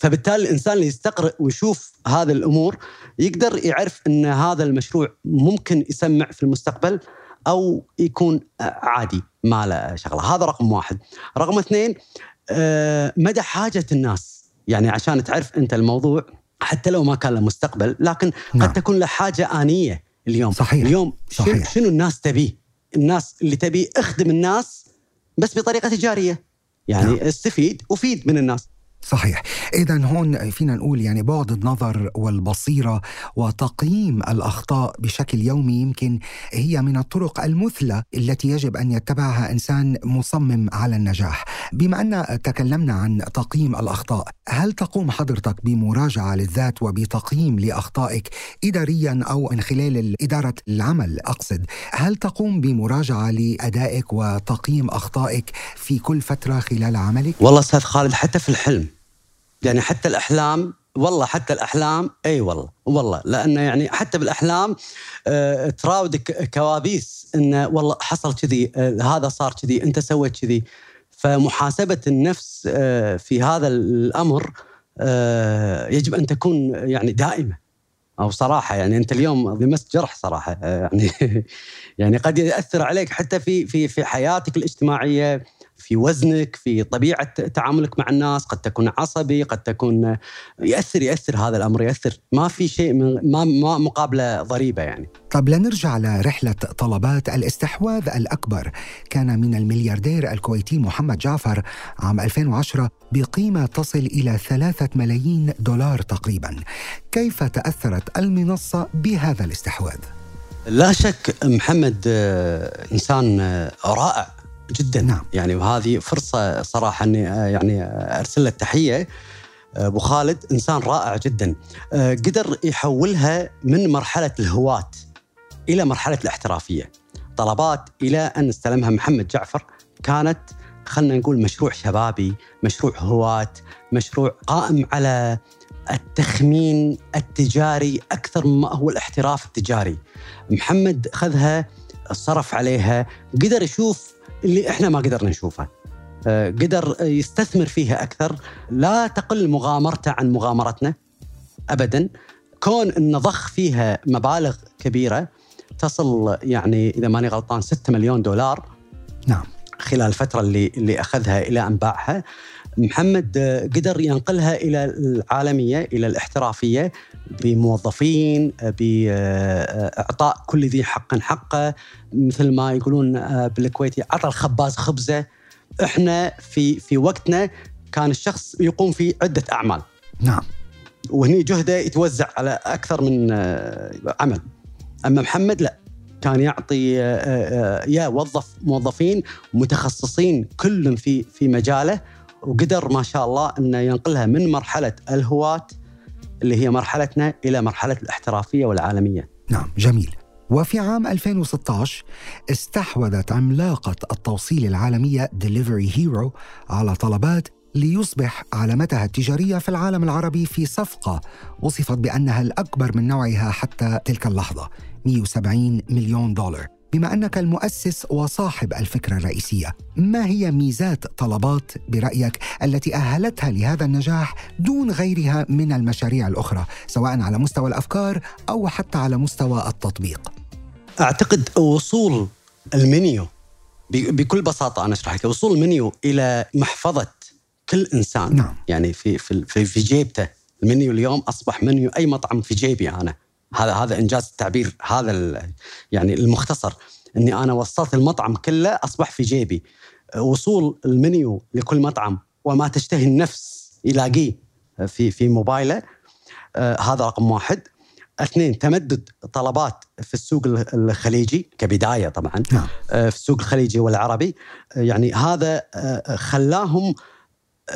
فبالتالي الإنسان اللي يستقرئ ويشوف هذه الأمور يقدر يعرف إن هذا المشروع ممكن يسمع في المستقبل. أو يكون عادي ما له شغلة. هذا رقم واحد. رقم اثنين آه، مدى حاجة الناس. يعني عشان تعرف أنت الموضوع حتى لو ما كان له مستقبل لكن نعم. قد تكون له حاجة آنية اليوم. صحيح. اليوم صحيح. شنو الناس تبيه الناس اللي تبيه اخدم الناس بس بطريقة تجارية. يعني نعم. استفيد وفيد من الناس. صحيح. إذا هون فينا نقول يعني بعد النظر والبصيرة وتقييم الأخطاء بشكل يومي يمكن هي من الطرق المثلى التي يجب أن يتبعها إنسان مصمم على النجاح. بما أن تكلمنا عن تقييم الأخطاء هل تقوم حضرتك بمراجعة للذات وبتقييم لأخطائك إداريا أو من خلال إدارة العمل؟ أقصد هل تقوم بمراجعة لأدائك وتقييم أخطائك في كل فترة خلال عملك؟ والله أستاذ خالد حتى في الحلم يعني حتى الأحلام والله حتى الأحلام أي والله والله لأنه يعني حتى بالأحلام آه تراودك كوابيس انه والله حصل كذي آه هذا صار كذي أنت سويت كذي. فمحاسبة النفس آه في هذا الأمر يجب أن تكون يعني دائمة. أو صراحة يعني أنت اليوم لمست جرح صراحة يعني يعني قد يأثر عليك حتى في في في حياتك الاجتماعية. في وزنك في طبيعة تعاملك مع الناس قد تكون عصبي قد تكون يأثر يأثر هذا الأمر يأثر. ما في شيء من ما ما مقابلة ضريبة يعني. طب لنرجع لرحلة طلبات الاستحواذ الأكبر. كان من الملياردير الكويتي محمد جعفر عام 2010 بقيمة تصل إلى ثلاثة ملايين دولار تقريبا. كيف تأثرت المنصة بهذا الاستحواذ؟ لا شك محمد آه، إنسان آه، رائع. جدا. نعم. يعني وهذه فرصة صراحة إني آه، يعني أرسل له التحيه آه، أبو خالد إنسان رائع جدا. آه، قدر يحولها من مرحلة الهواة إلى مرحلة الاحترافية. طلبات إلى أن استلمها محمد جعفر. كانت خلينا نقول مشروع شبابي مشروع هواة مشروع قائم على التخمين التجاري أكثر مما هو الاحتراف التجاري. محمد خذها صرف عليها قدر يشوف اللي إحنا ما قدرنا نشوفه. آه، قدر يستثمر فيها أكثر. لا تقل مغامرته عن مغامرتنا ابدا. كون انه ضخ فيها مبالغ كبيرة تصل يعني إذا ماني غلطان 6 مليون دولار نعم. خلال الفترة اللي اللي أخذها إلى أن باعها. محمد قدر ينقلها إلى العالمية إلى الاحترافية بموظفين باعطاء كل ذي حق حقه. مثل ما يقولون بالكويتي عطى الخباز خبزة. إحنا في في وقتنا كان الشخص يقوم في عدة أعمال. نعم. وهني جهده يتوزع على أكثر من عمل. أما محمد لا. كان يعطي يا وظف موظفين متخصصين كل في في مجاله. وقدر ما شاء الله إنه ينقلها من مرحلة الهواة اللي هي مرحلتنا إلى مرحلة الاحترافية والعالمية. نعم جميل. وفي عام 2016 استحوذت عملاقة التوصيل العالمية Delivery Hero على طلبات ليصبح علامتها التجارية في العالم العربي في صفقة وصفت بأنها الأكبر من نوعها حتى تلك اللحظة 170 مليون دولار بما أنك المؤسس وصاحب الفكرة الرئيسية، ما هي ميزات طلبات برأيك التي أهلتها لهذا النجاح دون غيرها من المشاريع الأخرى، سواء على مستوى الأفكار أو حتى على مستوى التطبيق؟ أعتقد وصول المنيو بكل بساطة أنا أشرح لك وصول المنيو إلى محفظة كل إنسان نعم. يعني في في في جيبته المنيو اليوم أصبح منيو أي مطعم في جيبي أنا هذا هذا إنجاز التعبير هذا يعني المختصر إني أنا وصلت المطعم كله أصبح في جيبي وصول المنيو لكل مطعم وما تشتهي النفس يلاقيه في في موبايله آه هذا رقم واحد اثنين تمدد طلبات في السوق الخليجي كبداية طبعا نعم. آه في السوق الخليجي والعربي آه يعني هذا خلاهم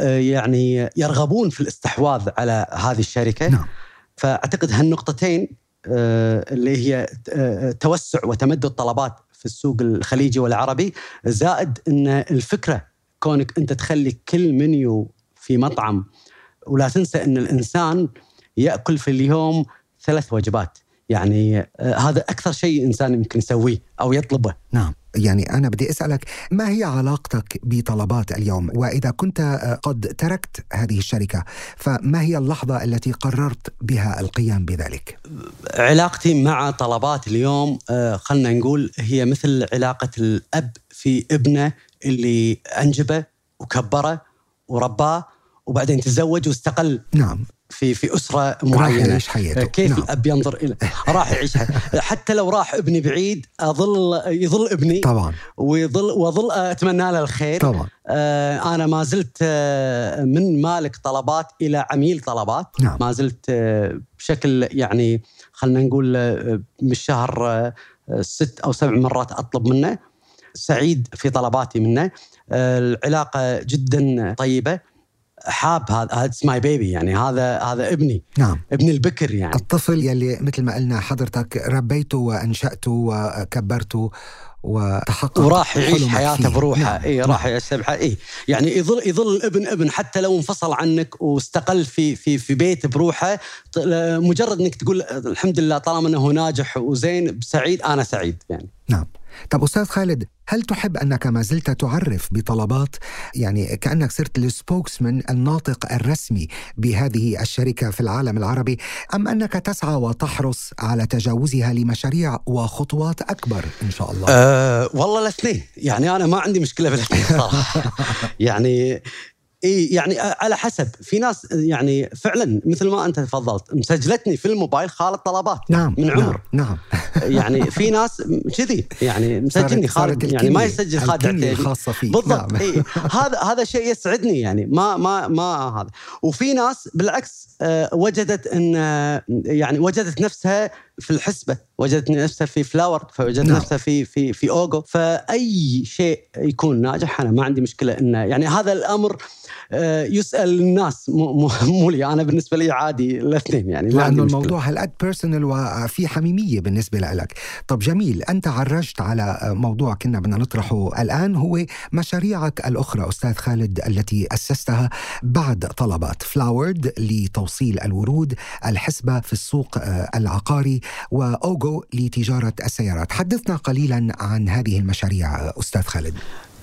يعني يرغبون في الاستحواذ على هذه الشركة نعم. فأعتقد هالنقطتين اللي هي آه، توسع وتمدد طلبات في السوق الخليجي والعربي. زائد إن الفكرة كونك أنت تخلي كل منيو في مطعم ولا تنسى إن الإنسان يأكل في اليوم ثلاث وجبات. يعني آه، هذا أكثر شيء إنسان يمكن يسويه أو يطلبه. نعم. يعني أنا بدي أسألك ما هي علاقتك بطلبات اليوم؟ وإذا كنت قد تركت هذه الشركة فما هي اللحظة التي قررت بها القيام بذلك؟ علاقتي مع طلبات اليوم آه، خلنا نقول هي مثل علاقة الأب في ابنه اللي أنجبه وكبره ورباه وبعدين تزوج واستقل. نعم. في في أسرة معينه راح يعيش حياته. كيف نعم. الأب ينظر إلى راح يعيش حتى لو راح ابني بعيد اظل يظل ابني. طبعا. ويظل واظل أتمنى له الخير. طبعا. آه أنا ما زلت آه من مالك طلبات إلى عميل طلبات. نعم. ما زلت آه بشكل يعني خلينا نقول آه بالشهر آه ست أو سبع مرات أطلب منه. سعيد في طلباتي منه. آه العلاقة جدا طيبة. حاب هذا هذا ماي بيبي يعني هذا هذا ابني. نعم. ابني البكر يعني. الطفل يلي مثل ما قلنا حضرتك ربيته وأنشأته وكبرته وتحقق وراح يعيش حياته فيه. بروحه. نعم. اي راح يعيش بح- اي يعني يظل يظل الابن ابن حتى لو انفصل عنك واستقل في في في بيت بروحه مجرد إنك تقول الحمد لله طالما إنه ناجح وزين سعيد أنا سعيد يعني. نعم. طب أستاذ خالد هل تحب أنك ما زلت تعرف بطلبات؟ يعني كأنك صرت السبوكسمان الناطق الرسمي بهذه الشركة في العالم العربي أم أنك تسعى وتحرص على تجاوزها لمشاريع وخطوات أكبر إن شاء الله؟ أه والله الاثنين. يعني أنا ما عندي مشكلة بالاثنين صراحة. يعني إي يعني على حسب. في ناس يعني فعلا مثل ما أنت تفضلت مسجلتني في الموبايل خالد طلبات نعم من عمر. نعم, نعم. يعني في ناس كذي يعني مسجلني خالد يعني ما يسجل خالد الكنية عتيبي الخاصة فيك بالضبط نعم. إيه هذا هذا شيء يسعدني يعني ما ما ما هذا. وفي ناس بالعكس آه، وجدت إن آه، يعني وجدت نفسها في الحسبة وجدت نفسها في فلاورد فوجدت نعم. نفسها في في في أوغو فأي شيء يكون ناجح أنا ما عندي مشكلة إنه يعني هذا الأمر آه، يسأل الناس مو مو لي أنا بالنسبة لي عادي الاثنين يعني ما مشكلة. الموضوع هالقد personal وفي حميمية بالنسبة لك طب جميل أنت عرجت على موضوع كنا بدنا نطرحه الآن هو مشاريعك الأخرى أستاذ خالد التي أسستها بعد طلبات فلاورد لتوصيل الورود الحسبة في السوق آه، العقاري وأوغو لتجارة السيارات. حدثنا قليلا عن هذه المشاريع آه، أستاذ خالد.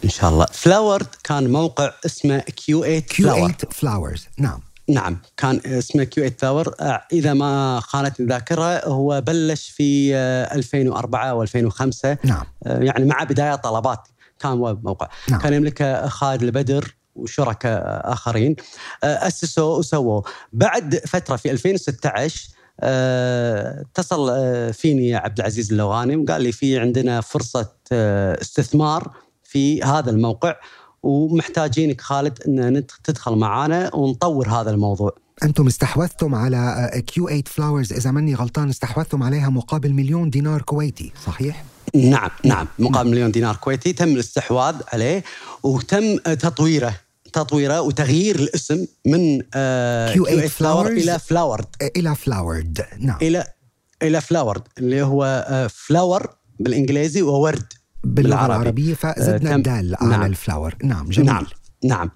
إن شاء الله. فلاورد كان موقع اسمه كيو 8 فلاور Q8 Flowers. نعم. نعم. كان اسمه كيو 8 فلاور إذا ما خانتني الذاكرة هو بلش في آه، 2004 و2005 نعم. يعني مع بداية طلبات. كان هو موقع. نعم. كان يملكه خالد البدر وشركاء آخرين. آه، أسسوا وسووا. بعد فترة في 2016 آه، اتصل آه، فيني عبد العزيز اللوغاني وقال لي في عندنا فرصة آه، استثمار في هذا الموقع ومحتاجينك خالد إن تدخل معانا ونطور هذا الموضوع. أنتم استحوذتم على Q8 Flowers إذا ماني غلطان استحوذتم عليها مقابل مليون دينار كويتي صحيح؟ نعم نعم مقابل مليون دينار كويتي تم الاستحواذ عليه وتم تطويره تطويره وتغيير الاسم من آه Q8 Q8 فلاور. إلى فلاورد إلى فلاورد نعم. إلى إلى فلاورد اللي هو آه flower بالإنجليزي وورد باللغة بالعربي. العربية فزدنا آه، الدال على نعم. الفلاور نعم جميل. نعم نعم.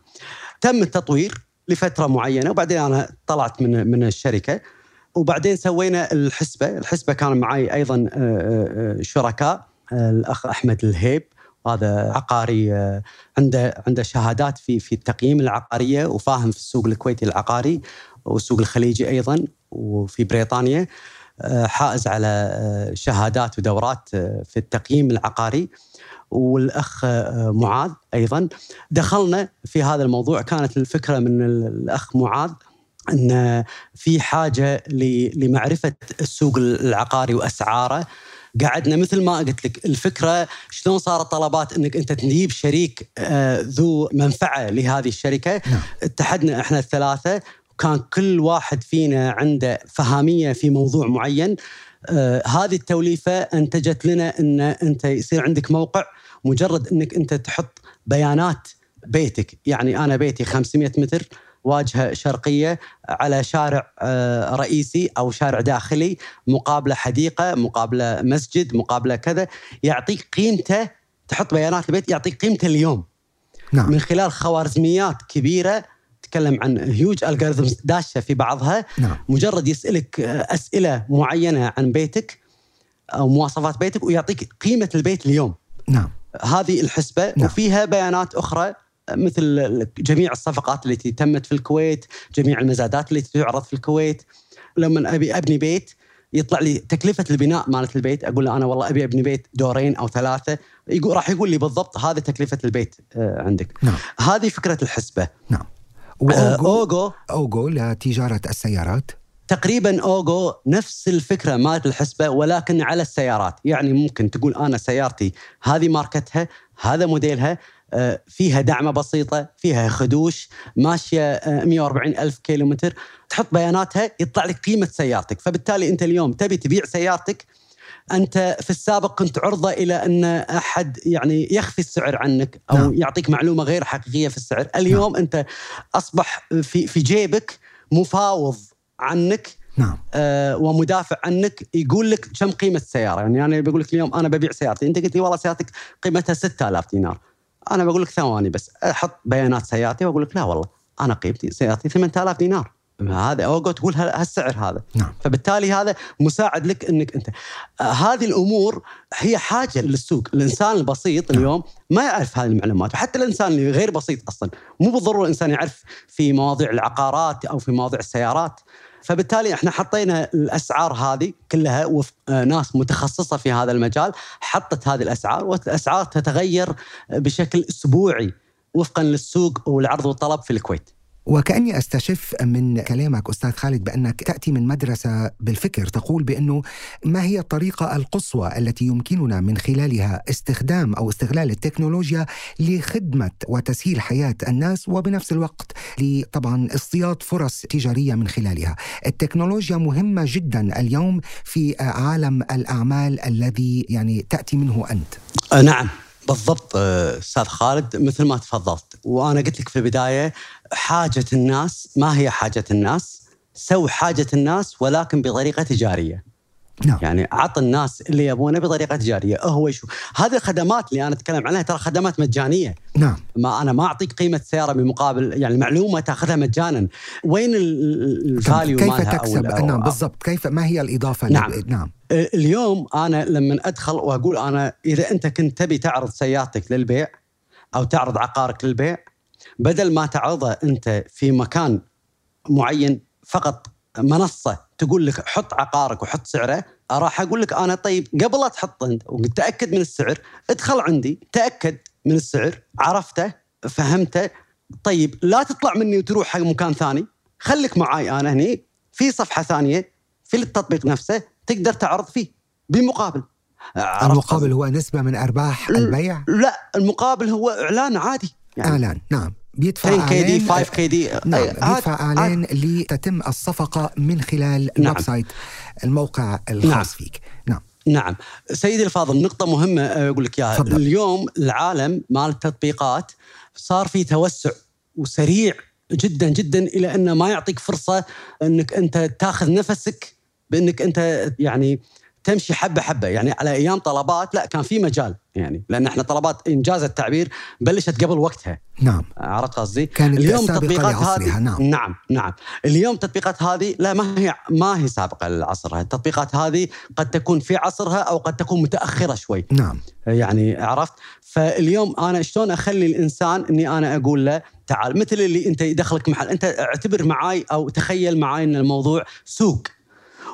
تم التطوير لفترة معينة وبعدين أنا طلعت من من الشركة وبعدين سوينا الحسبة، الحسبة كان معي أيضا آه، آه، آه، شركاء الأخ أحمد الهيب. هذا عقاري عنده عنده شهادات في في التقييم العقارية وفاهم في السوق الكويتي العقاري والسوق الخليجي أيضا وفي بريطانيا حائز على شهادات ودورات في التقييم العقاري والأخ معاذ أيضا. دخلنا في هذا الموضوع كانت الفكرة من الأخ معاذ إن في حاجة لمعرفة السوق العقاري وأسعاره قعدنا مثل ما قلت لك الفكرة شلون صارت طلبات إنك أنت تجيب شريك آه، ذو منفعة لهذه الشركة. نعم. اتحدنا إحنا الثلاثة كان كل واحد فينا عنده فهامية في موضوع معين. آه هذه التوليفة أنتجت لنا إن أنت يصير عندك موقع مجرد إنك أنت تحط بيانات بيتك. يعني أنا بيتي 500 متر واجهة شرقية على شارع آه، رئيسي أو شارع داخلي مقابلة حديقة مقابلة مسجد مقابلة كذا يعطيك قيمته تحط بيانات البيت يعطيك قيمته اليوم نعم. من خلال خوارزميات كبيرة تتكلم عن هيوج الجوريثمز داشة في بعضها نعم. مجرد يسألك آه، أسئلة معينة عن بيتك أو مواصفات بيتك ويعطيك قيمة البيت اليوم نعم هذه الحسبة نعم. وفيها بيانات أخرى مثل جميع الصفقات التي تمت في الكويت جميع المزادات التي تعرض في الكويت. لما أبي أبني بيت يطلع لي تكلفة البناء مالت البيت أقول له أنا والله أبي أبني بيت دورين أو ثلاثة يقول راح يقول لي بالضبط هذا تكلفة البيت آه، عندك. نعم. هذه فكرة الحسبة. نعم. اوغو أوغو لتجارة السيارات؟ تقريبا أوغو نفس الفكرة مالت الحسبة ولكن على السيارات. يعني ممكن تقول أنا سيارتي هذه ماركتها هذا موديلها آه، فيها دعمة بسيطة فيها خدوش ماشية 140 آه، ألف كيلومتر تحط بياناتها يطلع لك قيمة سيارتك. فبالتالي أنت اليوم تبي تبيع سيارتك أنت في السابق كنت عرضة إلى أن أحد يعني يخفي السعر عنك أو نعم. يعطيك معلومة غير حقيقية في السعر. اليوم نعم. أنت أصبح في في جيبك مفاوض عنك نعم. آه ومدافع عنك يقول لك كم قيمة السيارة. يعني أنا بقول لك اليوم أنا ببيع سيارتي. أنت قلت لي والله سيارتك قيمتها 6000 دينار. أنا بقول لك ثواني بس أحط بيانات سيارتي وأقول لك لا والله أنا قيمتي سيارتي 8000 دينار. هذا اوجو تقول هالسعر هذا. نعم. فبالتالي هذا مساعد لك إنك أنت. هذه الأمور هي حاجة للسوق. الإنسان البسيط نعم. اليوم ما يعرف هذه المعلومات. وحتى الإنسان اللي غير بسيط أصلا. مو بالضرورة الإنسان يعرف في مواضيع العقارات أو في مواضيع السيارات. فبالتالي إحنا حطينا الأسعار هذه كلها وفق آه، ناس متخصصة في هذا المجال حطت هذه الأسعار والأسعار تتغير بشكل أسبوعي وفقا للسوق والعرض والطلب في الكويت. وكأني أستشف من كلامك أستاذ خالد بأنك تأتي من مدرسة بالفكر تقول بأنه ما هي الطريقة القصوى التي يمكننا من خلالها استخدام أو استغلال التكنولوجيا لخدمة وتسهيل حياة الناس وبنفس الوقت لطبعا اصطياد فرص تجارية من خلالها. التكنولوجيا مهمة جدا اليوم في عالم الأعمال الذي يعني تأتي منه أنت. أه، نعم. بالضبط أه، أستاذ خالد مثل ما تفضلت. وأنا قلت لك في البداية حاجة الناس ما هي حاجة الناس؟ so حاجة الناس ولكن بطريقة تجارية. نعم. يعني عط الناس اللي يبونه بطريقة تجارية. هو شو هذه الخدمات اللي أنا أتكلم عنها ترى خدمات مجانية. نعم. ما أنا ما أعطيك قيمة سيارة بمقابل يعني المعلومه تأخذها مجانا. وين ال value كيف تكسب؟ أو نعم بالضبط. كيف ما هي الإضافة نعم. لب... نعم. اليوم أنا لما أدخل وأقول أنا إذا أنت كنت تبي تعرض سيارتك للبيع أو تعرض عقارك للبيع بدل ما تعرضه أنت في مكان معين فقط منصة تقول لك حط عقارك وحط سعره راح أقول لك أنا طيب قبل لا تحط أنت وتأكد من السعر ادخل عندي تأكد من السعر عرفته فهمته طيب لا تطلع مني وتروح حق مكان ثاني خليك معاي أنا هني في صفحة ثانية في التطبيق نفسه تقدر تعرض فيه بمقابل. المقابل هو نسبة من أرباح البيع؟ لا المقابل هو إعلان عادي يعني. إعلان نعم. بيدفع 10 KD 5 KD. نعم بيدفع اعلان لتتم الصفقة من خلال نعم. ال website الموقع الخاص نعم. فيك. نعم. نعم. سيدي الفاضل نقطة مهمة أقول لك إياها. اليوم العالم مال التطبيقات صار في توسع وسريع جدا جدا إلى أنه ما يعطيك فرصة أنك أنت تاخذ نفسك بأنك أنت يعني تمشي حبة حبة. يعني على أيام طلبات لا كان في مجال يعني لأن إحنا طلبات إنجاز التعبير بلشت قبل وقتها. نعم. عرفت قصدي؟ كانت اليوم لعصرها، هذه نعم. نعم نعم. اليوم التطبيقات هذه لا ما هي ما هي سابقة لعصرها، التطبيقات هذه قد تكون في عصرها أو قد تكون متأخرة شوي. نعم. يعني عرفت؟ فاليوم أنا شلون أخلي الإنسان إني أنا أقول له تعال مثل اللي أنت يدخلك محل أنت اعتبر معاي أو تخيل معاي إن الموضوع سوق.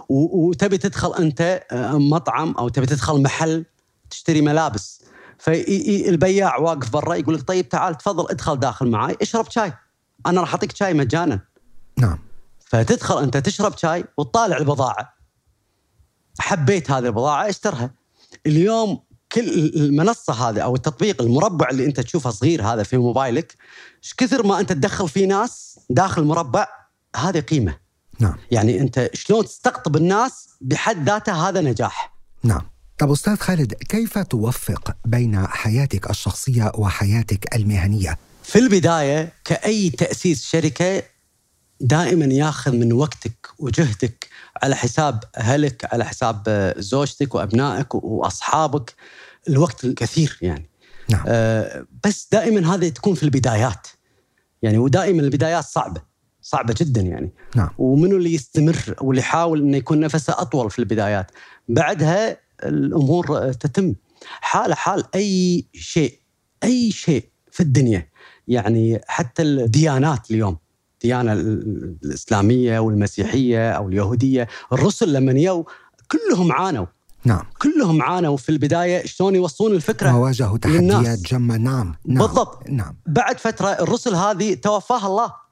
وتبي تدخل انت آه، مطعم أو تبي تدخل محل تشتري ملابس. فالبياع واقف برا يقول لك طيب تعال تفضل ادخل داخل معاي اشرب شاي. أنا راح اعطيك شاي مجانا. نعم. فتدخل انت تشرب شاي وتطالع البضاعة. حبيت هذه البضاعة اشترها. اليوم كل المنصة هذه أو التطبيق المربع اللي أنت تشوفه صغير هذا في موبايلك إيش كثر ما أنت تدخل فيه ناس داخل المربع هذه قيمة. نعم. يعني أنت شلون تستقطب الناس بحد ذاته هذا نجاح؟ نعم. طب أستاذ خالد كيف توفق بين حياتك الشخصية وحياتك المهنية؟ في البداية كأي تأسيس شركة دائما ياخذ من وقتك وجهدك على حساب أهلك على حساب زوجتك وأبنائك وأصحابك الوقت الكثير يعني. نعم. آه، بس دائما هذه تكون في البدايات. يعني ودائما البدايات صعبة. صعبة جدا يعني. نعم. ومنو اللي يستمر واللي يحاول إنه يكون نفسه أطول في البدايات؟ بعدها الأمور تتم. حال حال أي شيء أي شيء في الدنيا يعني حتى الديانات اليوم الديانة ال- الإسلامية والمسيحية أو اليهودية الرسل لما يو كلهم عانوا. نعم. كلهم عانوا في البداية شلون يوصلون الفكرة وواجهوا تحديات. جمة. نعم. نعم. بالضبط. نعم. بعد فترة الرسل هذه توفاها الله.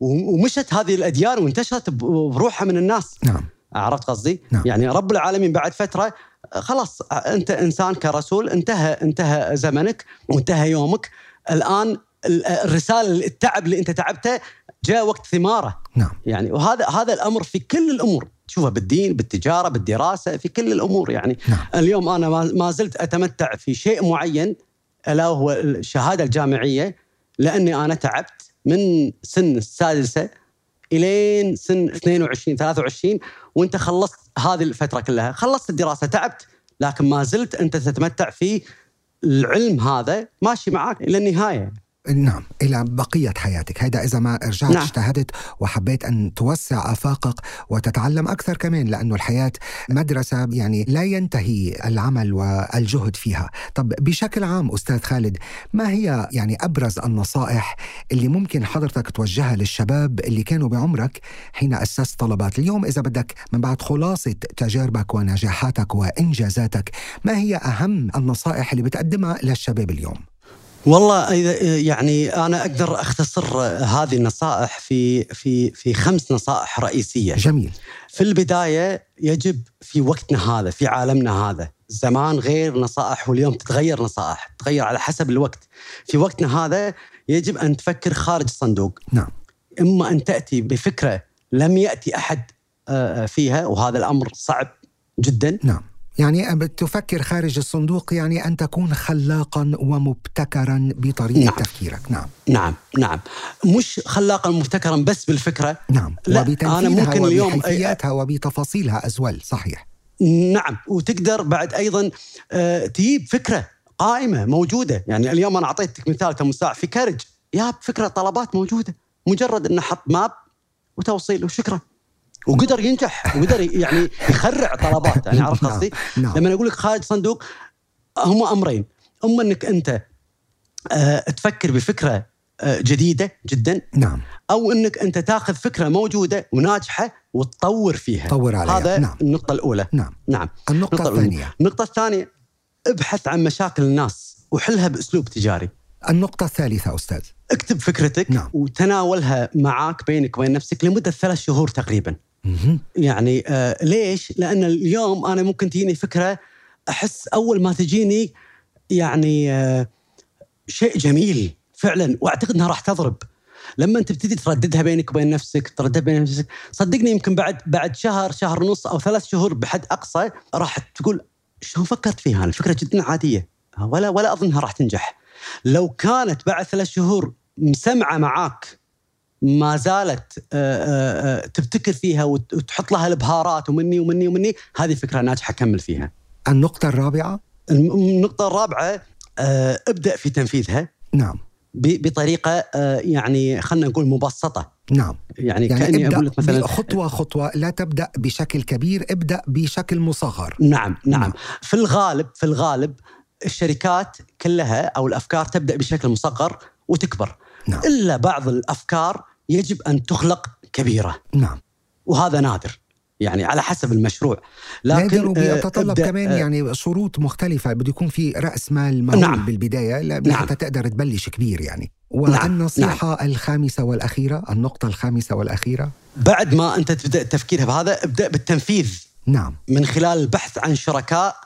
ومشت هذه الأديان وانتشرت بروحها من الناس. نعم. عرفت قصدي؟ نعم. يعني رب العالمين بعد فترة خلاص أنت إنسان كرسول انتهى انتهى زمنك وانتهى يومك. الآن ال- الرسالة التعب اللي أنت تعبته جاء وقت ثماره. نعم. يعني وهذا هذا الأمر في كل الأمور. تشوفه بالدين بالتجارة بالدراسة في كل الأمور. يعني نعم. اليوم أنا ما- ما زلت أتمتع في شيء معين ألا هو الشهادة الجامعية لأني أنا تعبت. من سن السادسة إلين سن 22 23 وأنت خلصت هذه الفترة كلها. خلصت الدراسة تعبت لكن ما زلت أنت تتمتع في العلم هذا. ماشي معك إلى النهاية. نعم إلى بقية حياتك. هذا إذا ما رجعت نعم. اجتهدت وحبيت أن توسع آفاقك وتتعلم أكثر كمان لأنه الحياة مدرسة يعني لا ينتهي العمل والجهد فيها. طب بشكل عام أستاذ خالد ما هي يعني أبرز النصائح اللي ممكن حضرتك توجهها للشباب اللي كانوا بعمرك حين أسست طلبات اليوم؟ إذا بدك من بعد خلاصة تجاربك ونجاحاتك وإنجازاتك ما هي أهم النصائح اللي بتقدمها للشباب اليوم؟ والله يعني أنا أقدر أختصر هذه النصائح في في في خمس نصائح رئيسية. جميل. في البداية يجب في وقتنا هذا في عالمنا هذا زمان غير نصائح واليوم تتغير نصائح تتغير على حسب الوقت. في وقتنا هذا يجب أن تفكر خارج الصندوق نعم. إما أن تأتي بفكرة لم يأتي أحد آه، فيها وهذا الأمر صعب جدا. نعم. يعني تفكر خارج الصندوق يعني أن تكون خلاقا ومبتكرا بطريقة نعم. تفكيرك. نعم. نعم نعم. مش خلاقا مبتكرا بس بالفكرة. نعم. لا، أنا ممكن اليوم- وبحيثياتها وبتفاصيلها أزول صحيح. نعم. وتقدر بعد أيضا آه، تجيب فكرة قائمة موجودة. يعني اليوم أنا أعطيتك مثال كمساعد في كارج. يا فكرة طلبات موجودة. مجرد إنه حط ماب وتوصيل وشكرا. وقدر ينجح وقدر يعني يخرع طلبات يعني عرفت نعم، قصدي؟ نعم. لما أقول لك خارج صندوق هم أمرين أما أنك أنت آه، تفكر بفكرة آه، جديدة جدا نعم أو أنك أنت تاخذ فكرة موجودة وناجحة وتطور فيها طور عليها، هذا نعم. النقطة الأولى نعم نعم النقطة الأولى. الثانية النقطة الثانية ابحث عن مشاكل الناس وحلها بأسلوب تجاري النقطة الثالثة أستاذ اكتب فكرتك نعم. وتناولها معاك بينك وبين نفسك لمدة ثلاث شهور تقريبا. يعني آه ليش؟ لأن اليوم أنا ممكن تجيني فكرة أحس أول ما تجيني يعني آه شيء جميل فعلا وأعتقد أنها راح تضرب. لما أنت تبتدي ترددها بينك وبين نفسك ترددها بين نفسك صدقني يمكن بعد بعد شهر شهر ونص أو ثلاث شهور بحد أقصى راح تقول شلون فكرت فيها؟ الفكرة جدا عادية. ولا ولا أظنها راح تنجح. لو كانت بعد ثلاث شهور مسمعة معاك ما زالت آه، آه، آه، تبتكر فيها وت- وتحط لها البهارات ومني ومني ومني هذه فكرة ناجحة كمل فيها. النقطة الرابعة؟ الرابعة آه، ابدأ في تنفيذها. نعم. ب- بطريقة آه، يعني خلينا نقول مبسطة. نعم. يعني, يعني كأني ابدأ أقول لك مثلا خطوة خطوة لا تبدأ بشكل كبير ابدأ بشكل مصغر. نعم نعم. نعم. في الغالب في الغالب الشركات كلها أو الأفكار تبدأ بشكل مصغر وتكبر. نعم. إلا بعض الأفكار يجب أن تخلق كبيرة. نعم. وهذا نادر. يعني على حسب المشروع. لكن لكن آه، بيتطلب أبدأ، كمان آه، يعني شروط مختلفة. بده يكون في رأس مال مهول نعم. بالبداية. نعم. حتى تقدر تبلش كبير يعني. نعم. والنصيحة الخامسة والأخيرة النقطة الخامسة والأخيرة. بعد ما أنت تبدأ تفكيرها بهذا ابدأ بالتنفيذ. نعم. من خلال البحث عن شركاء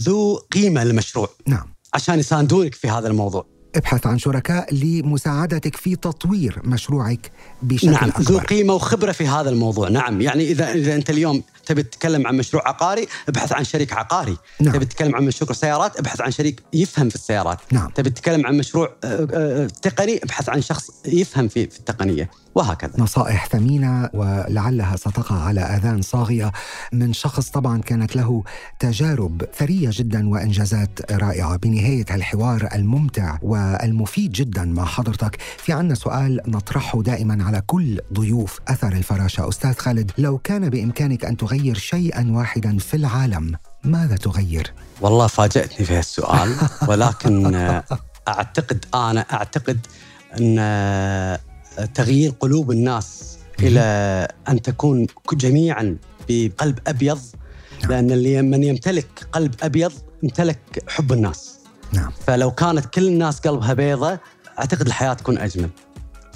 ذو قيمة للمشروع. نعم. عشان يساندونك في هذا الموضوع. ابحث عن شركاء لمساعدتك في تطوير مشروعك بشكل نعم ذو أكبر قيمة وخبرة في هذا الموضوع. نعم يعني إذا إذا أنت اليوم تبي تتكلم عن مشروع عقاري ابحث عن شريك عقاري. نعم. تبي تتكلم عن مشروع سيارات ابحث عن شريك يفهم في السيارات. نعم. تبي تتكلم عن مشروع آه، آه، تقني ابحث عن شخص يفهم في في التقنية. وهكذا. نصائح ثمينة ولعلها ستقع على آذان صاغية من شخص طبعا كانت له تجارب ثرية جدا وإنجازات رائعة. بنهاية الحوار الممتع والمفيد جدا مع حضرتك في عنا سؤال نطرحه دائما على كل ضيوف أثر الفراشة. أستاذ خالد لو كان بإمكانك أن تغير شيئا واحدا في العالم ماذا تغير؟ والله فاجأتني في هالسؤال ولكن أعتقد أنا أعتقد أن آه، تغيير قلوب الناس إلى أن تكون جميعا بقلب أبيض نعم. لأن اللي من يمتلك قلب أبيض امتلك حب الناس. نعم. فلو كانت كل الناس قلبها بيضة أعتقد الحياة تكون أجمل.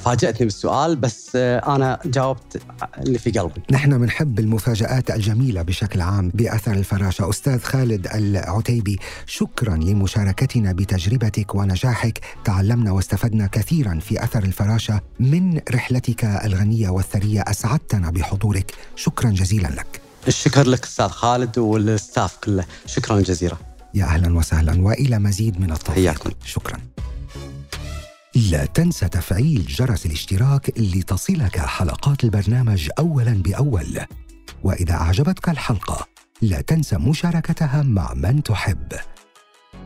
فاجأتني بالسؤال بس آه، أنا جاوبت اللي في قلبي. نحن بنحب المفاجآت الجميلة بشكل عام بأثر الفراشة. أستاذ خالد العتيبي شكرا لمشاركتنا بتجربتك ونجاحك. تعلمنا واستفدنا كثيرا في أثر الفراشة من رحلتك الغنية والثرية. أسعدتنا بحضورك. شكرا جزيلا لك. الشكر لك أستاذ خالد والستاف كله. شكرا جزيلا. يا أهلا وسهلا. وإلى مزيد من التوفيق. حياكم. شكرا. لا تنسى تفعيل جرس الاشتراك لتصلك حلقات البرنامج أولا بأول. وإذا أعجبتك الحلقة لا تنسى مشاركتها مع من تحب.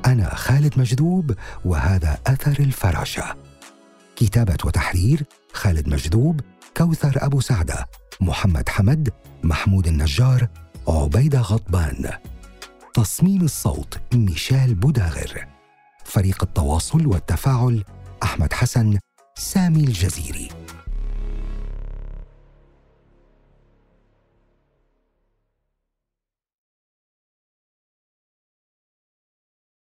أنا خالد مجذوب وهذا أثر الفراشة. كتابة وتحرير خالد مجذوب كوثر أبو سعدة محمد حمد محمود النجار عبيدة غضبان. تصميم الصوت ميشيل بوداغر. فريق التواصل والتفاعل أحمد حسن سامي الجزيري.